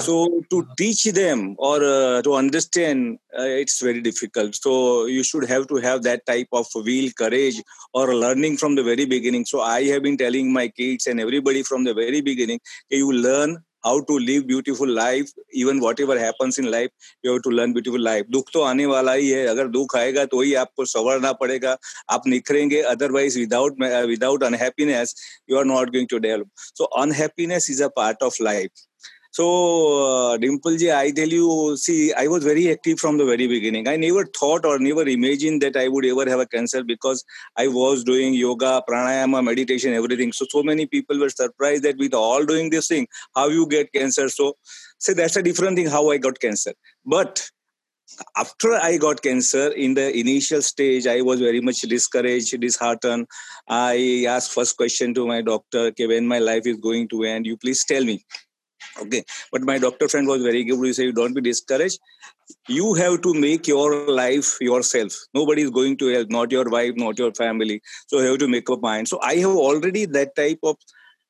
so to teach them or uh, to understand uh, it's very difficult so you should have to have that type of will courage or learning from the very beginning so i have been telling my kids and everybody from the very beginning you learn how to live beautiful life even whatever happens in life you have to learn beautiful life दुख तो आने वाला ही है अगर दुख आएगा तो ही आपको संवरना पड़ेगा आप निखरेंगे otherwise without without unhappiness you are not going to develop so unhappiness is a part of life so, uh, Dimple ji, I tell you, see, I was very active from the very beginning. I never thought or never imagined that I would ever have a cancer because I was doing yoga, pranayama, meditation, everything. So, so many people were surprised that with all doing this thing, how you get cancer. So, say that's a different thing how I got cancer. But after I got cancer in the initial stage, I was very much discouraged, disheartened. I asked first question to my doctor, okay, when my life is going to end, you please tell me okay. But my doctor friend was very good. He said don't be discouraged. You have to make your life yourself. Nobody is going to help not your wife not your family. So you have to make up mind. So i have already that type of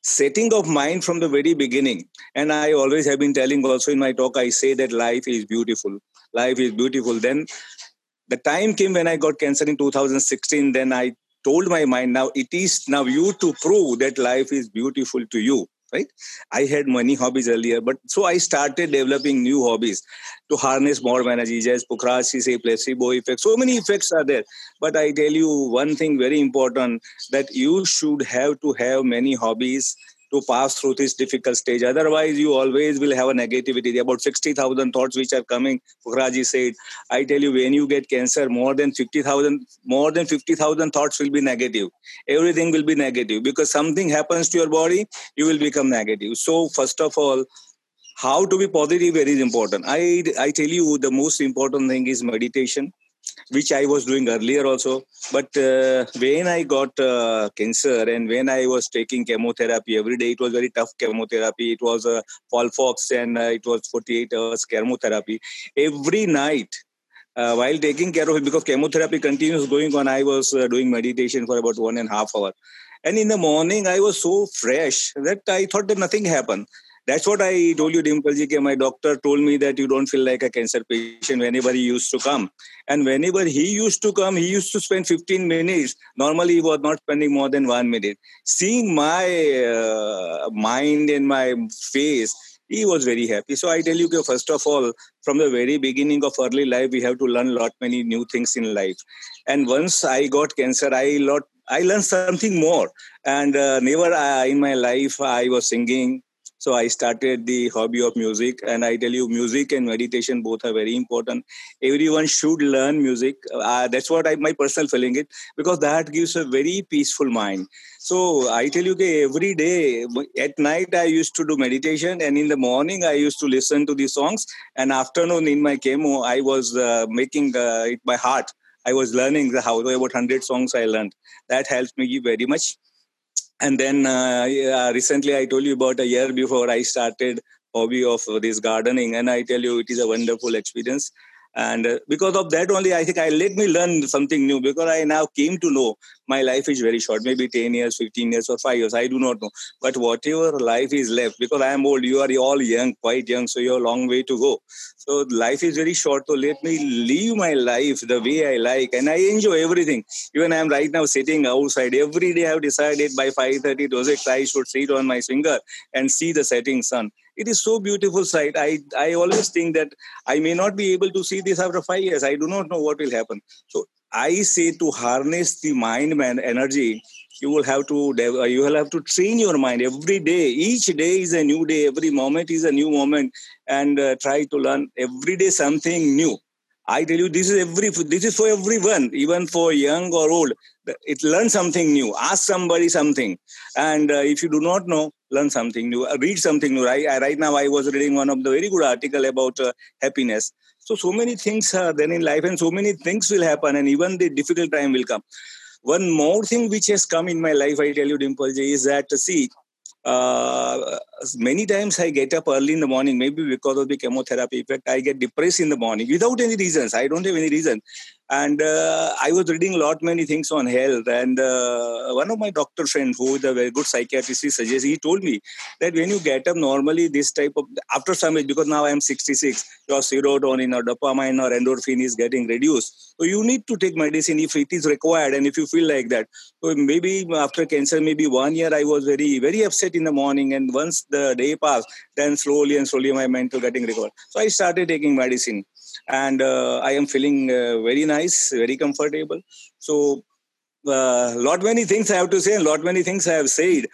setting of mind from the very beginning. And i always have been telling also in my talk i say that life is beautiful. Life is beautiful. Then the time came when i got cancer in 2016 then i told my mind now it is now you to prove that life is beautiful to you right? I had many hobbies earlier but so i started developing new hobbies to harness more energy. As pukhraj say placebo effect. So many effects are there. But i tell you one thing very important that you should have to have many hobbies to pass through this difficult stage. Otherwise, you always will have a negativity. About 60,000 thoughts which are coming. Pukhraji said, I tell you, when you get cancer, more than 50,000, more than 50,000 thoughts will be negative. Everything will be negative because something happens to your body, you will become negative. So, first of all, how to be positive very important. I, I tell you, the most important thing is meditation which I was doing earlier also. But uh, when I got uh, cancer and when I was taking chemotherapy every day, it was very tough chemotherapy. It was a uh, Folfox and uh, it was 48 hours chemotherapy. Every night, uh, while taking care of it, because chemotherapy continues going on, I was uh, doing meditation for about one and a half hour. And in the morning, I was so fresh that I thought that nothing happened. That's what I told you, Dimpleji. My doctor told me that you don't feel like a cancer patient whenever he used to come. And whenever he used to come, he used to spend 15 minutes. Normally, he was not spending more than one minute. Seeing my uh, mind and my face, he was very happy. So I tell you, first of all, from the very beginning of early life, we have to learn lot many new things in life. And once I got cancer, I lot I learned something more. And uh, never uh, in my life I was singing So I started the hobby of music, and I tell you, music and meditation both are very important. Everyone should learn music. Uh, that's what I my personal feeling it because that gives a very peaceful mind. So I tell you, every day at night I used to do meditation, and in the morning I used to listen to the songs. And afternoon in my chemo, I was uh, making uh, it by heart. I was learning the how about hundred songs I learned. That helped me very much and then uh, yeah, recently i told you about a year before i started hobby of this gardening. And i tell you it is a wonderful experience and uh, because of that only i think i let me learn something new because i now came to know my life is very short maybe 10 years 15 years or 5 years i do not know. But whatever life is left because i am old you are all young quite young so you have a long way to go. So life is very short so let me live my life the way i like and i enjoy everything. Even i am right now sitting outside every day i have decided by 5.30 to 6 i should sit on my finger and see the setting sun it is so beautiful sight. I i always think that i may not be able to see this after 5 years. I do not know what will happen. So i say to harness the mind man energy you will have to you will have to train your mind every day. Each day is a new day. Every moment is a new moment. And uh, try to learn every day something new. I tell you, this is every this is for everyone, even for young or old. It learn something new. Ask somebody something, and uh, if you do not know, learn something new. Uh, read something new. Right, right now, I was reading one of the very good article about uh, happiness. So, so many things are then in life, and so many things will happen, and even the difficult time will come. One more thing which has come in my life, I tell you, Dimple is that see, uh, many times I get up early in the morning, maybe because of the chemotherapy effect, I get depressed in the morning without any reasons. I don't have any reason. And uh, I was reading a lot many things on health. And uh, one of my doctor friends, who is a very good psychiatrist, he suggests, he told me that when you get up normally, this type of, after some age, because now I am 66, your serotonin or dopamine or endorphin is getting reduced. So you need to take medicine if it is required and if you feel like that. So maybe after cancer, maybe one year I was very, very upset in the morning. And once the day passed, then slowly and slowly my mental getting recovered. So I started taking medicine and uh, I am feeling uh, very nice, very comfortable. So, uh, lot many things I have to say, and lot many things I have said.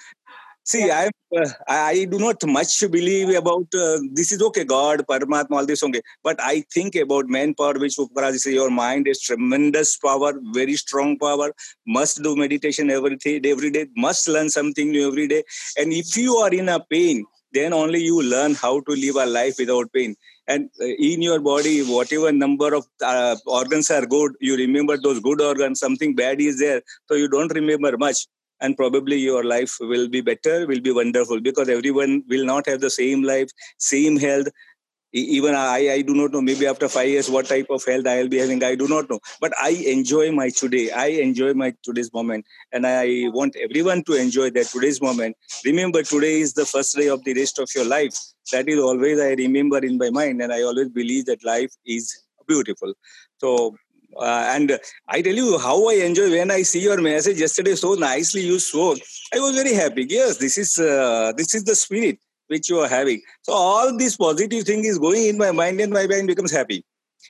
See, yeah. I uh, I do not much believe about uh, this is okay, God, Paramatma, all this okay. But I think about manpower, which Pukhraj say your mind is tremendous power, very strong power. Must do meditation every day, every day. Must learn something new every day. And if you are in a pain, then only you learn how to live a life without pain and uh, in your body whatever number of uh, organs are good you remember those good organs something bad is there so you don't remember much. And probably your life will be better will be wonderful because everyone will not have the same life same health. Even I, I do not know maybe after five years what type of health i'll be having i do not know. But i enjoy my today i enjoy my today's moment. And i want everyone to enjoy that today's moment. Remember today is the first day of the rest of your life that is always i remember in my mind and i always believe that life is beautiful so uh, and I tell you how I enjoy when I see your message yesterday so nicely you spoke. I was very happy. Yes, this is uh, this is the spirit which you are having. So all this positive thing is going in my mind and my mind becomes happy.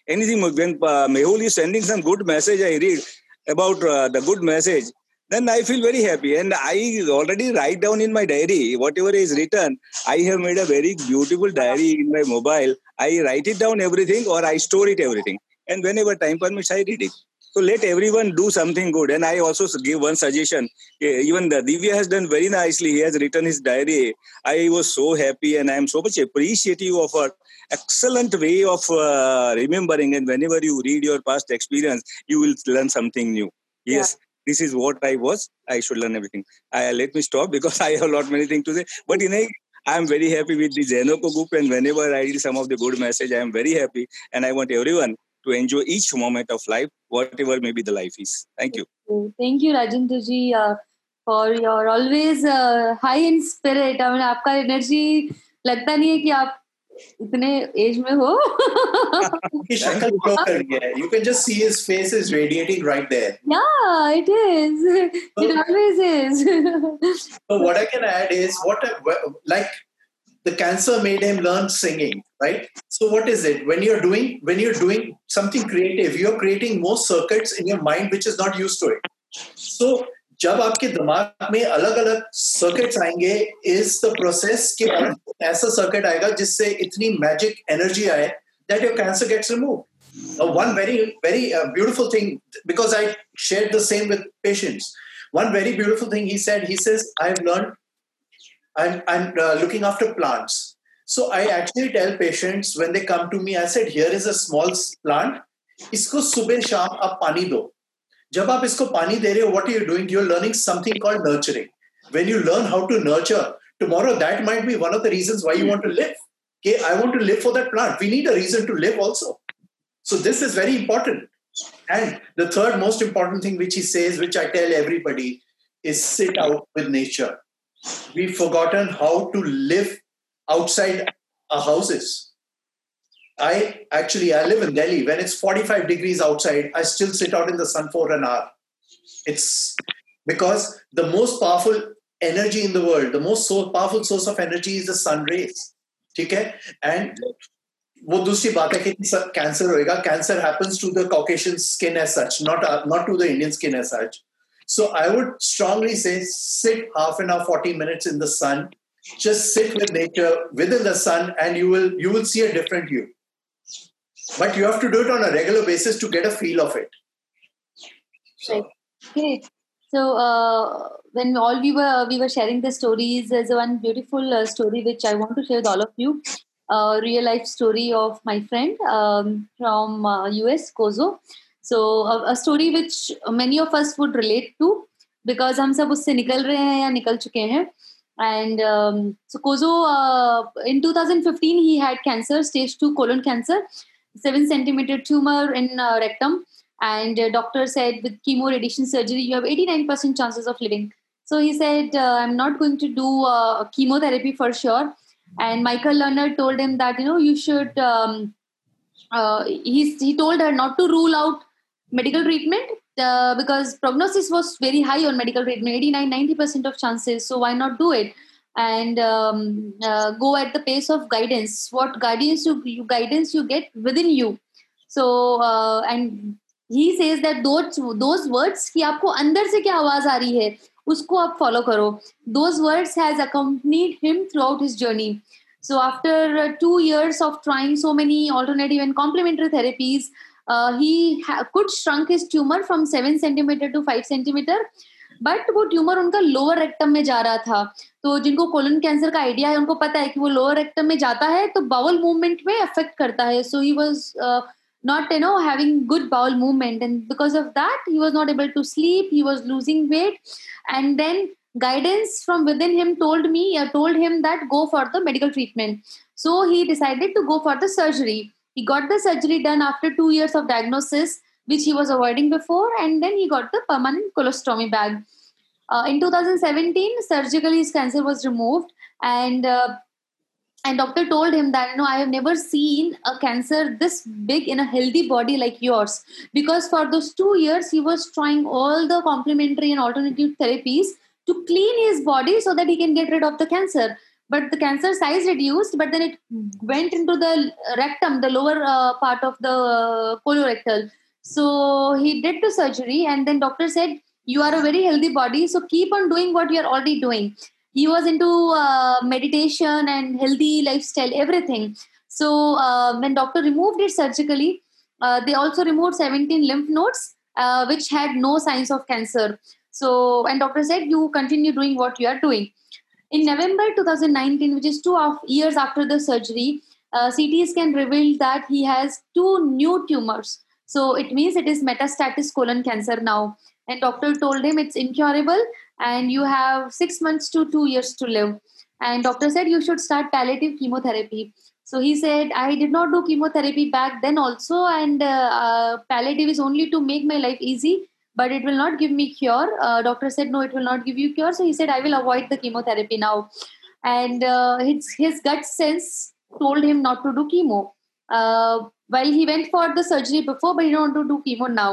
Anything when uh, Mehul is sending some good message, I read about uh, the good message, then I feel very happy. And I already write down in my diary whatever is written. I have made a very beautiful diary in my mobile. I write it down everything or I store it everything. And whenever time permits, I read it. So let everyone do something good. And I also give one suggestion. Even the Divya has done very nicely. He has written his diary. I was so happy and I am so much appreciative of her excellent way of uh, remembering. And whenever you read your past experience, you will learn something new. Yes. Yeah this is what I was. I should learn everything. I let me stop because I have a lot many things to say. But in a I am very happy with the ZenOnco group, and whenever I read some of the good message, I am very happy, and I want everyone to enjoy each moment of life, whatever maybe the life is. Thank you. Thank you, Rajendraji, uh, for your always uh, high in spirit. I mean, your energy लगता नहीं है कि आप इतने as में हो शक्ल glow कर रही है you can just see his face is radiating right there yeah it is so, it always is so what i can add is what like the cancer made him learn singing right so what is it when you're doing when you're doing something creative you're creating more circuits in your mind which is not used to it so जब आपके दिमाग में अलग अलग circuits आएंगे is the process कि ऐसा circuit आएगा जिससे इतनी मैजिक एनर्जी आए that your cancer gets remove one very very uh, beautiful thing because i shared the same with patients one very beautiful thing he said he says i've learned i'm, I'm uh, looking after plants so i actually tell patients when they come to me i said here is a small plant isko subah sham aap pani do जब आप इसको पानी दे रहे हो what you doing you are learning something called nurturing when you learn how to nurture tomorrow that might be one of the reasons why you want to live okay i want to live for that plant we need a reason to live also so this is very important and the third most important thing which he says which i tell everybody is sit out with nature we've forgotten how to live outside our houses I actually I live in Delhi. When it's 45 degrees outside, I still sit out in the sun for an hour. It's because the most powerful energy in the world, the most so powerful source of energy is the sun rays. Okay, And वो दूसरी बात है कि cancer होएगा cancer happens to the Caucasian skin as such not not to the Indian skin as such so I would strongly say sit half an hour, 40 minutes in the sun. Just sit with nature within the sun, and you will you will see a different you but you have to do it on a regular basis to get a feel of it so. great so uh, when all we were we were sharing the stories there's one beautiful uh, story which i want to share with all of you a uh, real life story of my friend um, from us uh, kozo so a, a, story which many of us would relate to because हम सब उससे निकल रहे हैं या निकल चुके हैं and um, so Kozo uh, in 2015 he had cancer stage 2 colon cancer seven centimeter tumor in uh, rectum. And uh, doctor said with chemo radiation surgery you have 89% chances of living. So he said uh, i'm not going to do uh, chemotherapy for sure. And michael lerner told him that you know you should um, uh, he, he told her not to rule out medical treatment because prognosis was very high on medical treatment 89 90% of chances. So why not do it and um, uh, go at the pace of guidance what guidance you, you guidance you get within you so uh, and he says that those those words कि आपको अंदर से क्या आवाज आ रही है उसको आप फॉलो करो those words has accompanied him throughout his journey so after uh, two years of trying so many alternative and complementary therapies uh, he ha- could shrunk his tumor from 7 centimeter to 5 centimeter But वो tumour उनका lower rectum में जा रहा था। तो जिनको colon cancer का idea है, उनको पता है कि वो लोअर रेक्टम में जाता है तो बाउल मूवमेंट में अफेक्ट करता है। So he was not you know having good bowel movement and because of that he was not able to sleep he was losing weight and then guidance from within him told me या told him that go for the medical treatment so he decided to go for the surgery he got the surgery done after two years of diagnosis which he was avoiding before and then he got the permanent colostomy bag. Uh, in 2017, surgically his cancer was removed, and uh, and doctor told him that you know I have never seen a cancer this big in a healthy body like yours. Because for those two years he was trying all the complementary and alternative therapies to clean his body so that he can get rid of the cancer. But the cancer size reduced but then it went into the rectum the lower uh, part of the uh, colorectal so he did the surgery and then doctor said you are a very healthy body so keep on doing what you are already doing. He was into uh, meditation and healthy lifestyle everything. So uh, when doctor removed it surgically uh, they also removed 17 lymph nodes uh, which had no signs of cancer. So and doctor said you continue doing what you are doing. In november 2019 which is two years after the surgery uh, ct scan revealed that he has two new tumors so it means it is metastatic colon cancer now. And doctor told him it's incurable and you have six months to two years to live. And doctor said you should start palliative chemotherapy. So he said i did not do chemotherapy back then also and uh, uh, palliative is only to make my life easy but it will not give me cure. Uh, doctor said no it will not give you cure. So he said i will avoid the chemotherapy now. And uh, his, his gut sense told him not to do chemo while he went for the surgery before but he don't want to do chemo now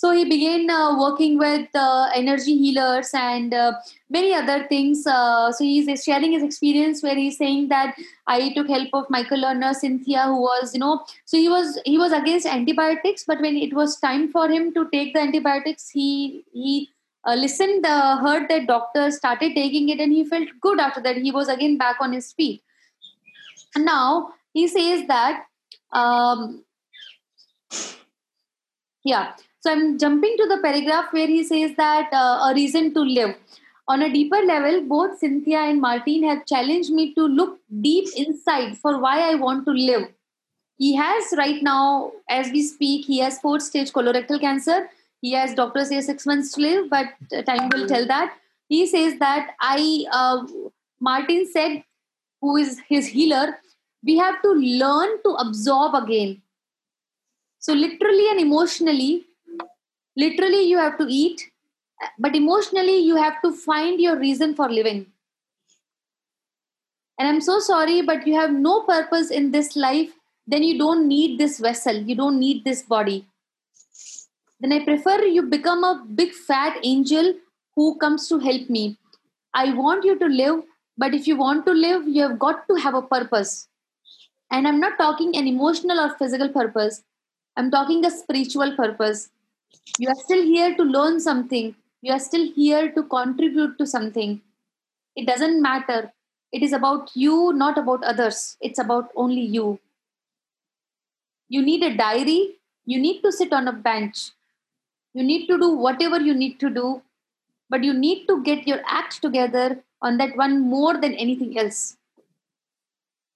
so he began uh, working with uh, energy healers and uh, many other things. Uh, so he's sharing his experience where he's saying that I took help of Michael Lerner, Cynthia, who was, you know, so he was he was against antibiotics, but when it was time for him to take the antibiotics, he he uh, listened, uh, heard that doctor started taking it, and he felt good after that. He was again back on his feet. And now he says that, um, yeah. So I'm jumping to the paragraph where he says that uh, a reason to live. On a deeper level, both Cynthia and Martin have challenged me to look deep inside for why I want to live. He has right now, as we speak, he has fourth stage colorectal cancer. He has doctors say six months to live, but time will tell that. He says that I, uh, Martin said, who is his healer, we have to learn to absorb again. So, literally and emotionally, literally, you have to eat, but emotionally, you have to find your reason for living. And I'm so sorry, but you have no purpose in this life, then you don't need this vessel, you don't need this body. Then I prefer you become a big fat angel who comes to help me. I want you to live, but if you want to live, you have got to have a purpose. And I'm not talking an emotional or physical purpose, I'm talking a spiritual purpose. You are still here to learn something, you are still here to contribute to something. It doesn't matter. It is about you, not about others. It's about only you. You need a diary. You need to sit on a bench. You need to do whatever you need to do, but you need to get your act together on that one more than anything else.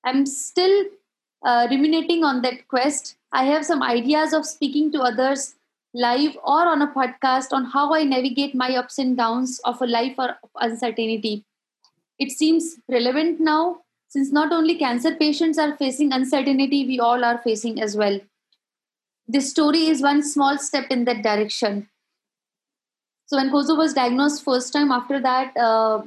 I'm still uh, ruminating on that quest. I have some ideas of speaking to others live or on a podcast on how I navigate my ups and downs of a life of uncertainty. It seems relevant now since not only cancer patients are facing uncertainty, we all are facing as well. This story is one small step in that direction. So when Kozo was diagnosed first time, after that, uh,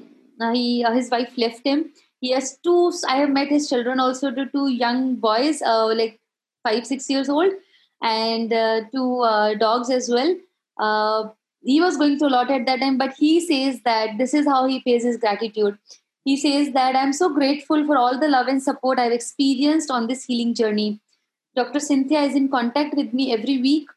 he uh, his wife left him. He has two. I have met his children also, to two young boys, uh, like five six years old, and uh, two uh, dogs as well. Uh, he was going through a lot at that time, but he says that this is how he pays his gratitude. He says that I'm so grateful for all the love and support I've experienced on this healing journey. Dr. Cynthia is in contact with me every week,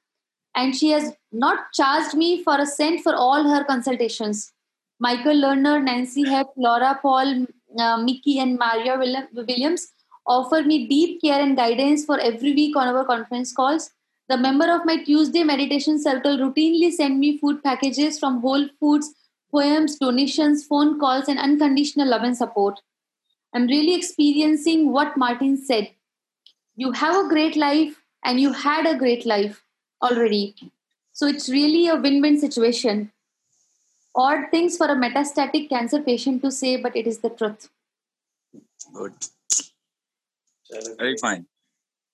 and she has not charged me for a cent for all her consultations. Michael Lerner, Nancy Hepp, Laura Paul, uh, Mickey, and Maria Williams offer me deep care and guidance for every week on our conference calls. The member of my Tuesday meditation circle routinely send me food packages from Whole Foods, poems, donations, phone calls, and unconditional love and support. I'm really experiencing what Martin said you have a great life and you had a great life already. So it's really a win win situation. Odd things for a metastatic cancer patient to say, but it is the truth. Good. Very fine.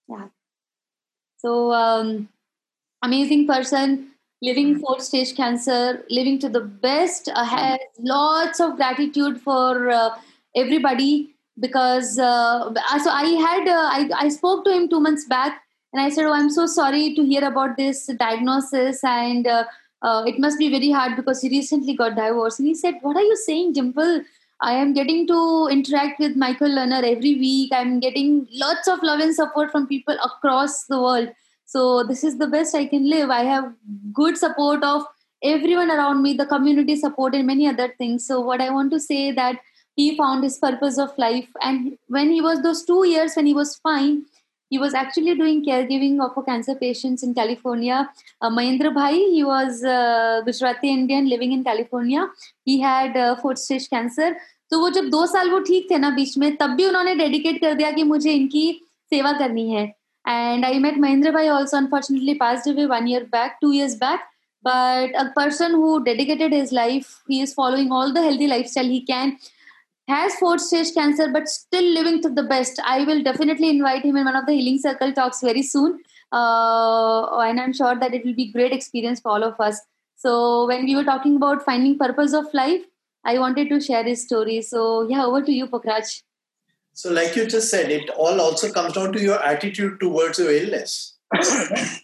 Yeah. So, um, amazing person, living fourth stage cancer, living to the best, uh, has lots of gratitude for uh, everybody because uh, so I had uh, I, I spoke to him two months back and I said, "Oh, I'm so sorry to hear about this diagnosis and uh, it must be very hard because he recently got divorced." And he said, "What are you saying, Dimple? I am getting to interact with Michael Lerner every week. I'm getting lots of love and support from people across the world. So this is the best I can live. I have good support of everyone around me, the community support, and many other things. So what I want to say that." he found his purpose of life and when he was those two years when he was fine he was actually doing caregiving of cancer patients in california uh, mahendra bhai he was uh, gujarati indian living in california he had uh, fourth stage cancer तो वो जब दो साल वो ठीक थे ना बीच में तब भी उन्होंने डेडिकेट कर दिया कि मुझे इनकी सेवा करनी है and I met Mahendra bhai also unfortunately pass away one year back two years back but a person who dedicated his life he is following all the healthy lifestyle he can has fourth stage cancer but still living to the best. I will definitely invite him in one of the healing circle talks very soon. Uh, and i'm sure that it will be great experience for all of us. So when we were talking about finding purpose of life i wanted to share his story. So yeah over to you Pukhraj so like you just said it all also comes down to your attitude towards your illness.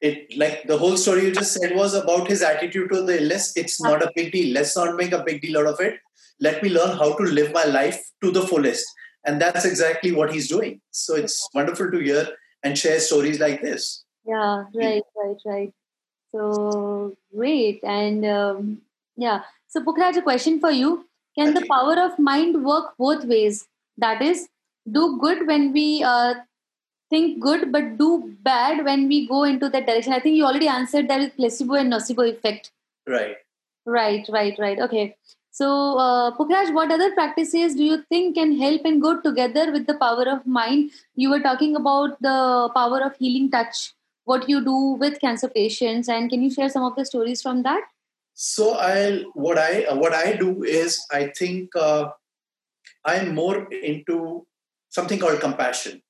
It like the whole story you just said was about his attitude to the illness. It's not a big deal. Let's not make a big deal out of it let me learn how to live my life to the fullest. And that's exactly what he's doing. So it's wonderful to hear and share stories like this. Yeah, right, right, right. So great. And um, yeah. So Pukhraj, a question for you. Can the power of mind work both ways? That is, do good when we uh, think good, but do bad when we go into that direction. I think you already answered that with placebo and nocebo effect. Right. Right, right, right. Okay. So, uh, what other practices do you think can help and go together with the power of mind? You were talking about the power of healing touch, what you do with cancer patients, and can you share some of the stories from that? So, I what I what I do is I think uh, I'm more into something called compassion,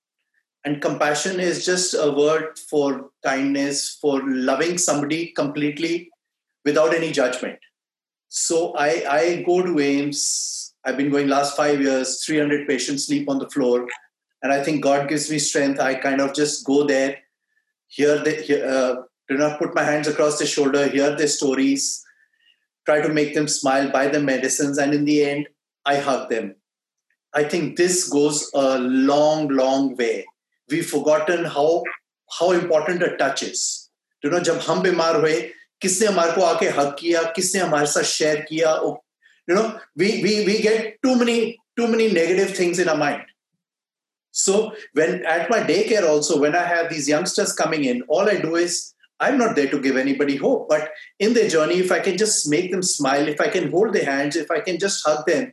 and compassion is just a word for kindness, for loving somebody completely without any judgment so I, I go to AIIMS. I've been going last five years, 300 patients sleep on the floor. And I think God gives me strength. I kind of just go there, hear the, uh, do not put my hands across their shoulder, hear their stories, try to make them smile, buy them medicines. And in the end, I hug them. I think this goes a long, long way. We've forgotten how how important a touch is. do not जब हम bimar हुए किसने हमारे को आके हक किया किसने हमारे साथ शेयर किया you know we we we get too many too many negative things in our mind so when at my daycare also when i have these youngsters coming in all i do is i'm not there to give anybody hope but in their journey if i can just make them smile if i can hold their hands if i can just hug them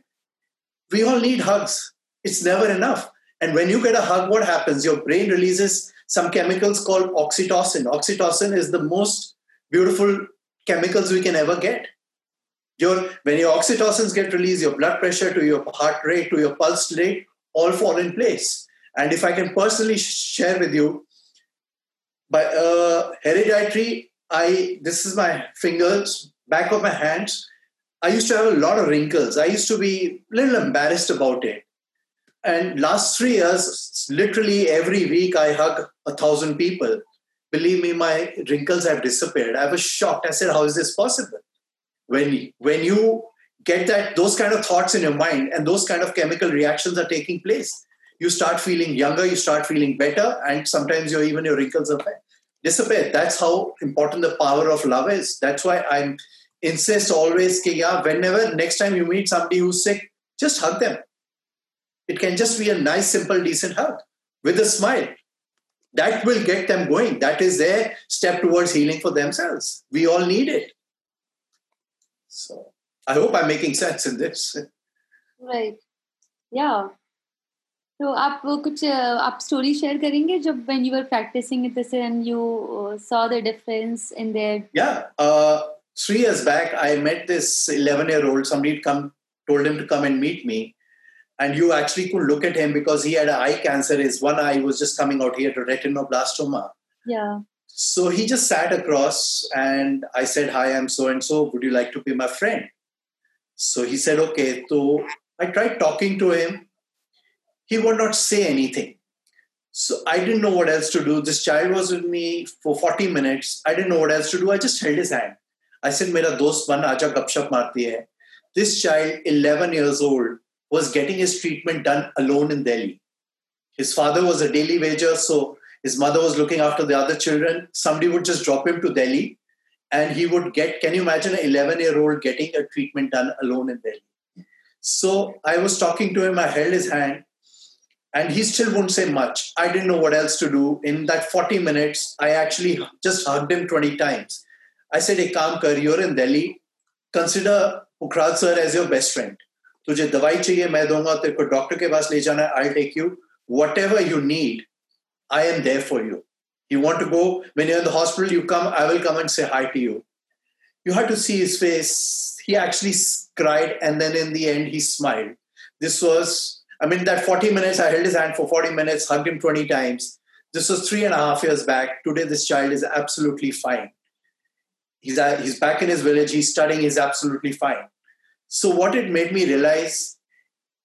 we all need hugs it's never enough and when you get a hug what happens your brain releases some chemicals called oxytocin oxytocin is the most beautiful chemicals we can ever get. Your, when your oxytocins get released, your blood pressure to your heart rate to your pulse rate all fall in place. And if I can personally share with you, by uh, hereditary, I this is my fingers, back of my hands. I used to have a lot of wrinkles. I used to be a little embarrassed about it. And last three years, literally every week, I hug a thousand people believe me, my wrinkles have disappeared. I was shocked. I said, How is this possible? When, when you get that those kind of thoughts in your mind and those kind of chemical reactions are taking place, you start feeling younger, you start feeling better, and sometimes your even your wrinkles are disappear. That's how important the power of love is. That's why I insist always, ki, yeah, whenever next time you meet somebody who's sick, just hug them. It can just be a nice, simple, decent hug with a smile that will get them going. That is their step towards healing for themselves. We all need it. So I hope I'm making sense in this. Right. Yeah. So, आप वो कुछ आप story share करेंगे जब when you were practicing this and you uh, saw the difference in their yeah uh, three years back I met this 11 year old somebody come told him to come and meet me and you actually could look at him because he had eye cancer. His one eye was just coming out. He had a retinoblastoma. Yeah. So he just sat across, and I said, "Hi, I'm so and so. Would you like to be my friend?" So he said, "Okay." So I tried talking to him. He would not say anything. So I didn't know what else to do. This child was with me for 40 minutes. I didn't know what else to do. I just held his hand. I said, "Mera dost ban, aja gapshap marti hai." This child, 11 years old, was getting his treatment done alone in Delhi. His father was a daily wager, so his mother was looking after the other children. Somebody would just drop him to Delhi and he would get, can you imagine an 11 year old getting a treatment done alone in Delhi? So I was talking to him, I held his hand, and he still wouldn't say much. I didn't know what else to do. In that 40 minutes, I actually just hugged him 20 times. I said, Hey, Kam Kar, you're in Delhi. Consider Pukhraj sir as your best friend. तुझे दवाई चाहिए मैं दूंगा तेरे को doctor के पास ले जाना आई take you whatever you need I am there for you you want to go when you're in the hospital you come i will come and say hi to you you had to see his face he actually cried and then in the end he smiled this was i mean that 40 minutes i held his hand for 40 minutes hugged him 20 times this was three and a half years back today this child is absolutely fine he's, he's back in his village he's studying he's absolutely fine so what it made me realize,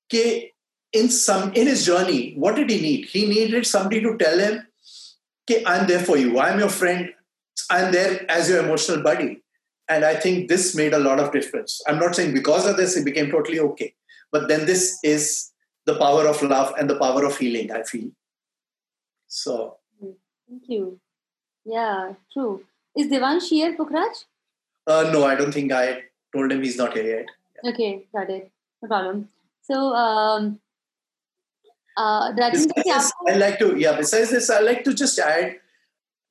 okay, in some in his journey, what did he need? He needed somebody to tell him, I'm there for you. I'm your friend. I'm there as your emotional buddy. And I think this made a lot of difference. I'm not saying because of this, it became totally okay. But then this is the power of love and the power of healing, I feel. So thank you. Yeah, true. Is Devansh here, Pukhraj? Uh, no, I don't think I told him he's not here yet. Okay, got it. No problem. So, um, uh, besides I like to, yeah, besides this, I like to just add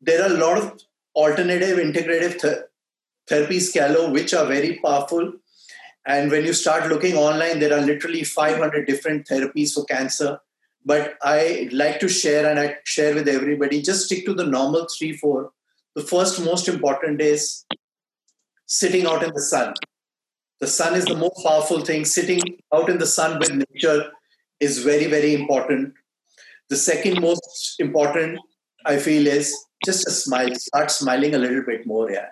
there are a lot of alternative integrative th- therapies, Callow, which are very powerful. And when you start looking online, there are literally 500 different therapies for cancer. But I like to share and I share with everybody just stick to the normal three, four. The first most important is sitting out in the sun. The sun is the most powerful thing. Sitting out in the sun with nature is very, very important. The second most important, I feel, is just a smile. Start smiling a little bit more, yeah.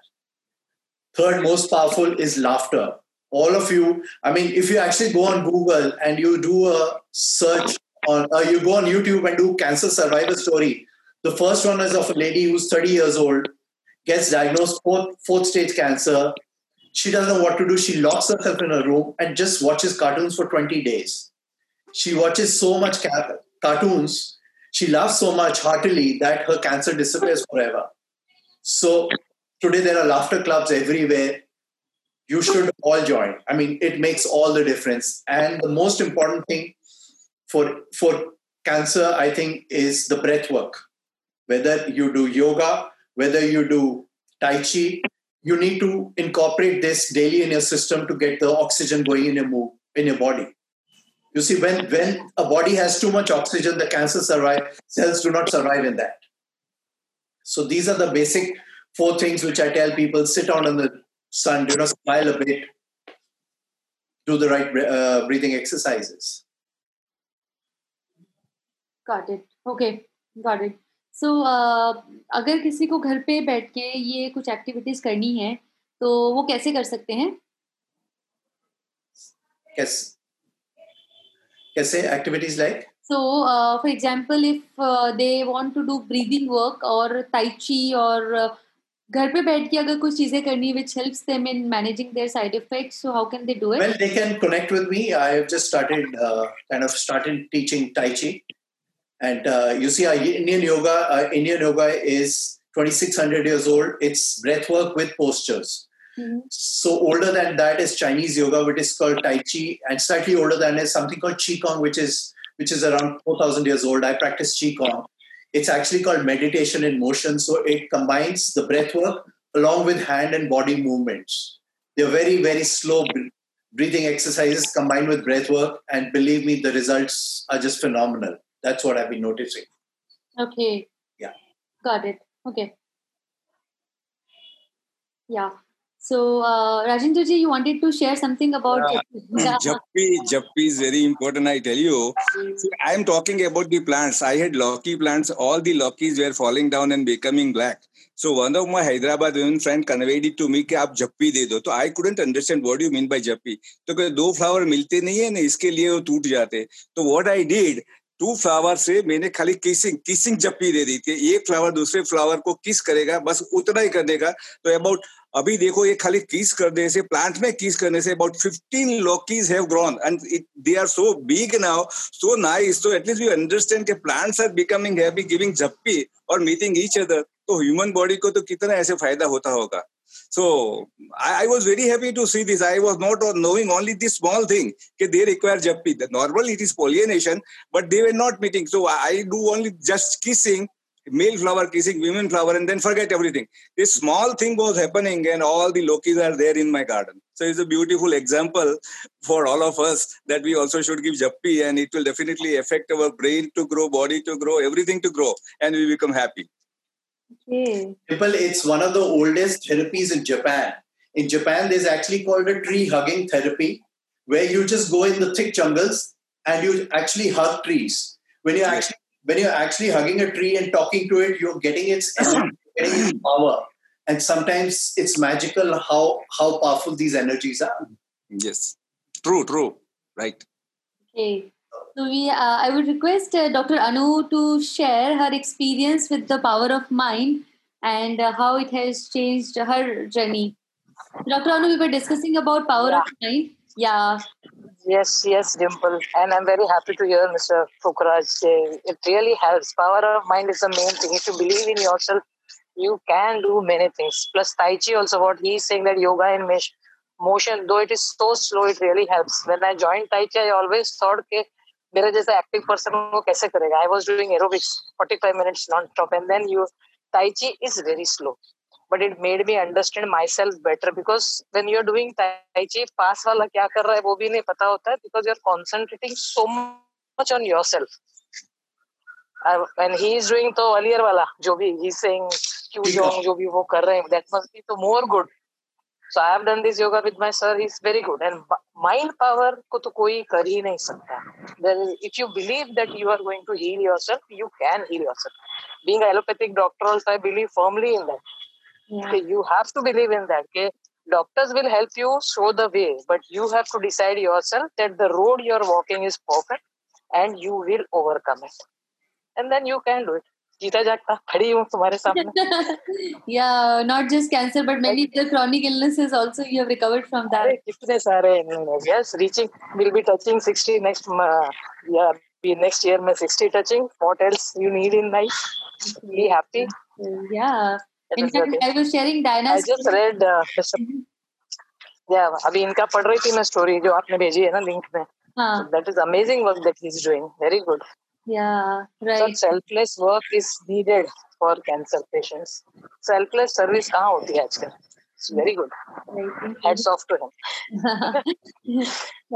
Third most powerful is laughter. All of you, I mean, if you actually go on Google and you do a search on, uh, you go on YouTube and do cancer survivor story, the first one is of a lady who's 30 years old, gets diagnosed fourth, fourth stage cancer. She doesn't know what to do. She locks herself in a room and just watches cartoons for 20 days. She watches so much ca- cartoons she laughs so much heartily that her cancer disappears forever. So today there are laughter clubs everywhere. You should all join. I mean, it makes all the difference. And the most important thing for for cancer, I think, is the breath work. Whether you do yoga, whether you do tai chi, you need to incorporate this daily in your system to get the oxygen going in your move in your body. You see, when, when a body has too much oxygen, the cancer survive, cells do not survive in that. So these are the basic four things which I tell people sit down in the sun, do not smile a bit, do the right uh, breathing exercises. Got it. Okay, got it. So so, uh, अगर किसी को घर पे बैठ के ये कुछ activities करनी है तो वो कैसे कर सकते हैं? कैसे activities like so for example if they want to do breathing work और ताइची और uh, घर पे बैठ के अगर कुछ चीज़ें करनी which helps them in managing their side effects so how can they do it well they can connect with me I have just started kind of started teaching tai chi and uh, you see uh, indian yoga uh, indian yoga is 2600 years old it's breath work with postures Mm-hmm. So older than that is Chinese yoga, which is called Tai Chi, and slightly older than is something called Qigong, which is which is around 4,000 years old. I practice Qigong. It's actually called meditation in motion. So it combines the breath work along with hand and body movements. They're very, very slow breathing exercises combined with breath work. And believe me, the results are just phenomenal. That's what I've been noticing. Okay. Yeah. Got it. Okay. Yeah. So, uh, Rajendra ji, you wanted to share something about yeah. Jappi. Jappi is very important, I tell you. See, I am talking about the plants. I had Loki plants. All the Lokis were falling down and becoming black. So one of my Hyderabad women friend conveyed it to me कि आप जप्पी दे दो तो I couldn't understand what you mean by जप्पी तो कहते दो flower मिलते नहीं है ना इसके लिए वो टूट जाते तो what I did to flower से मैंने खाली किसिंग किसिंग जप्पी दे दी थी। एक फ्लावर दूसरे फ्लावर को किस करेगा, बस उतना ही करने का। तो अबाउट अभी देखो ये खाली किस करने से प्लांट में किस करने से about 15 laukis have grown and they are so big now so nice so at least you understand के plants are becoming happy giving जप्पी और मीटिंग ईच अदर तो ह्यूमन बॉडी को तो कितना ऐसे फ़ायदा होता होगा। So I, I, was very happy to see this. I was not knowing only this small thing that they require jappi. Normally it is pollination, but they were not meeting. So I do only just kissing male flower kissing women flower and then forget everything. This small thing was happening and all the Lokis are there in my garden. So it's a beautiful example for all of us that we also should give Jappi and it will definitely affect our brain to grow, body to grow, everything to grow and we become happy. Okay. People, it's one of the oldest therapies in Japan. In Japan, there's actually called a tree hugging therapy where you just go in the thick jungles and you actually hug trees. When you actually when you're actually hugging a tree and talking to it, you're getting its getting its power. And sometimes it's magical how how powerful these energies are. Yes, true, true, right. Okay. So we, uh, I would request uh, Dr. Anu to share her experience with the power of mind and uh, how it has changed her journey. Dr. Anu, we were discussing about power yeah. of mind. Yeah. Yes, yes, Dimple. And I'm very happy to hear Mr. Pukhraj say it really helps. Power of mind is the main thing. If you believe in yourself, you can do many things. Plus Tai Chi also what he's saying that yoga and motion, though it is so slow, it really helps. When I joined Tai Chi, I always thought that मेरा जैसा active person वो कैसे करेगा? I was doing aerobics forty five minutes non stop and then you tai chi is very slow but it made me understand myself better because when you are doing tai chi पास वाला क्या कर रहा है वो भी नहीं पता होता है because you are concentrating so much on yourself and he is doing तो अलियर वाला जो भी ही सेइंग क्यू जो भी वो कर रहे हैं दैट मस्ट बी तो more good so I have done this yoga with my sir he's very good and mind power को तो कोई कर ही नहीं सकता then if you believe that you are going to heal yourself you can heal yourself being an allopathic doctor also I believe firmly in that yeah. okay, you have to believe in that okay doctors will help you show the way but you have to decide yourself that the road you're walking is perfect and you will overcome it and then you can do it जीता जागता खड़ी हूँ तुम्हारे सामने या not just cancer but many the chronic illnesses also you have recovered from that कितने सारे yes reaching will be touching 60 next या बी नेक्स्ट ईयर में 60 touching what else you need in life be happy या In fact, I was sharing Diana's. I just read. Uh, अभी इनका पढ़ रही थी मैं स्टोरी जो आपने भेजी है ना लिंक में. That is amazing work that that he's doing. Very good. yeah right Such selfless work is needed for cancer patients selfless service कहाँ होती है आजकल it's very good right. hats off to him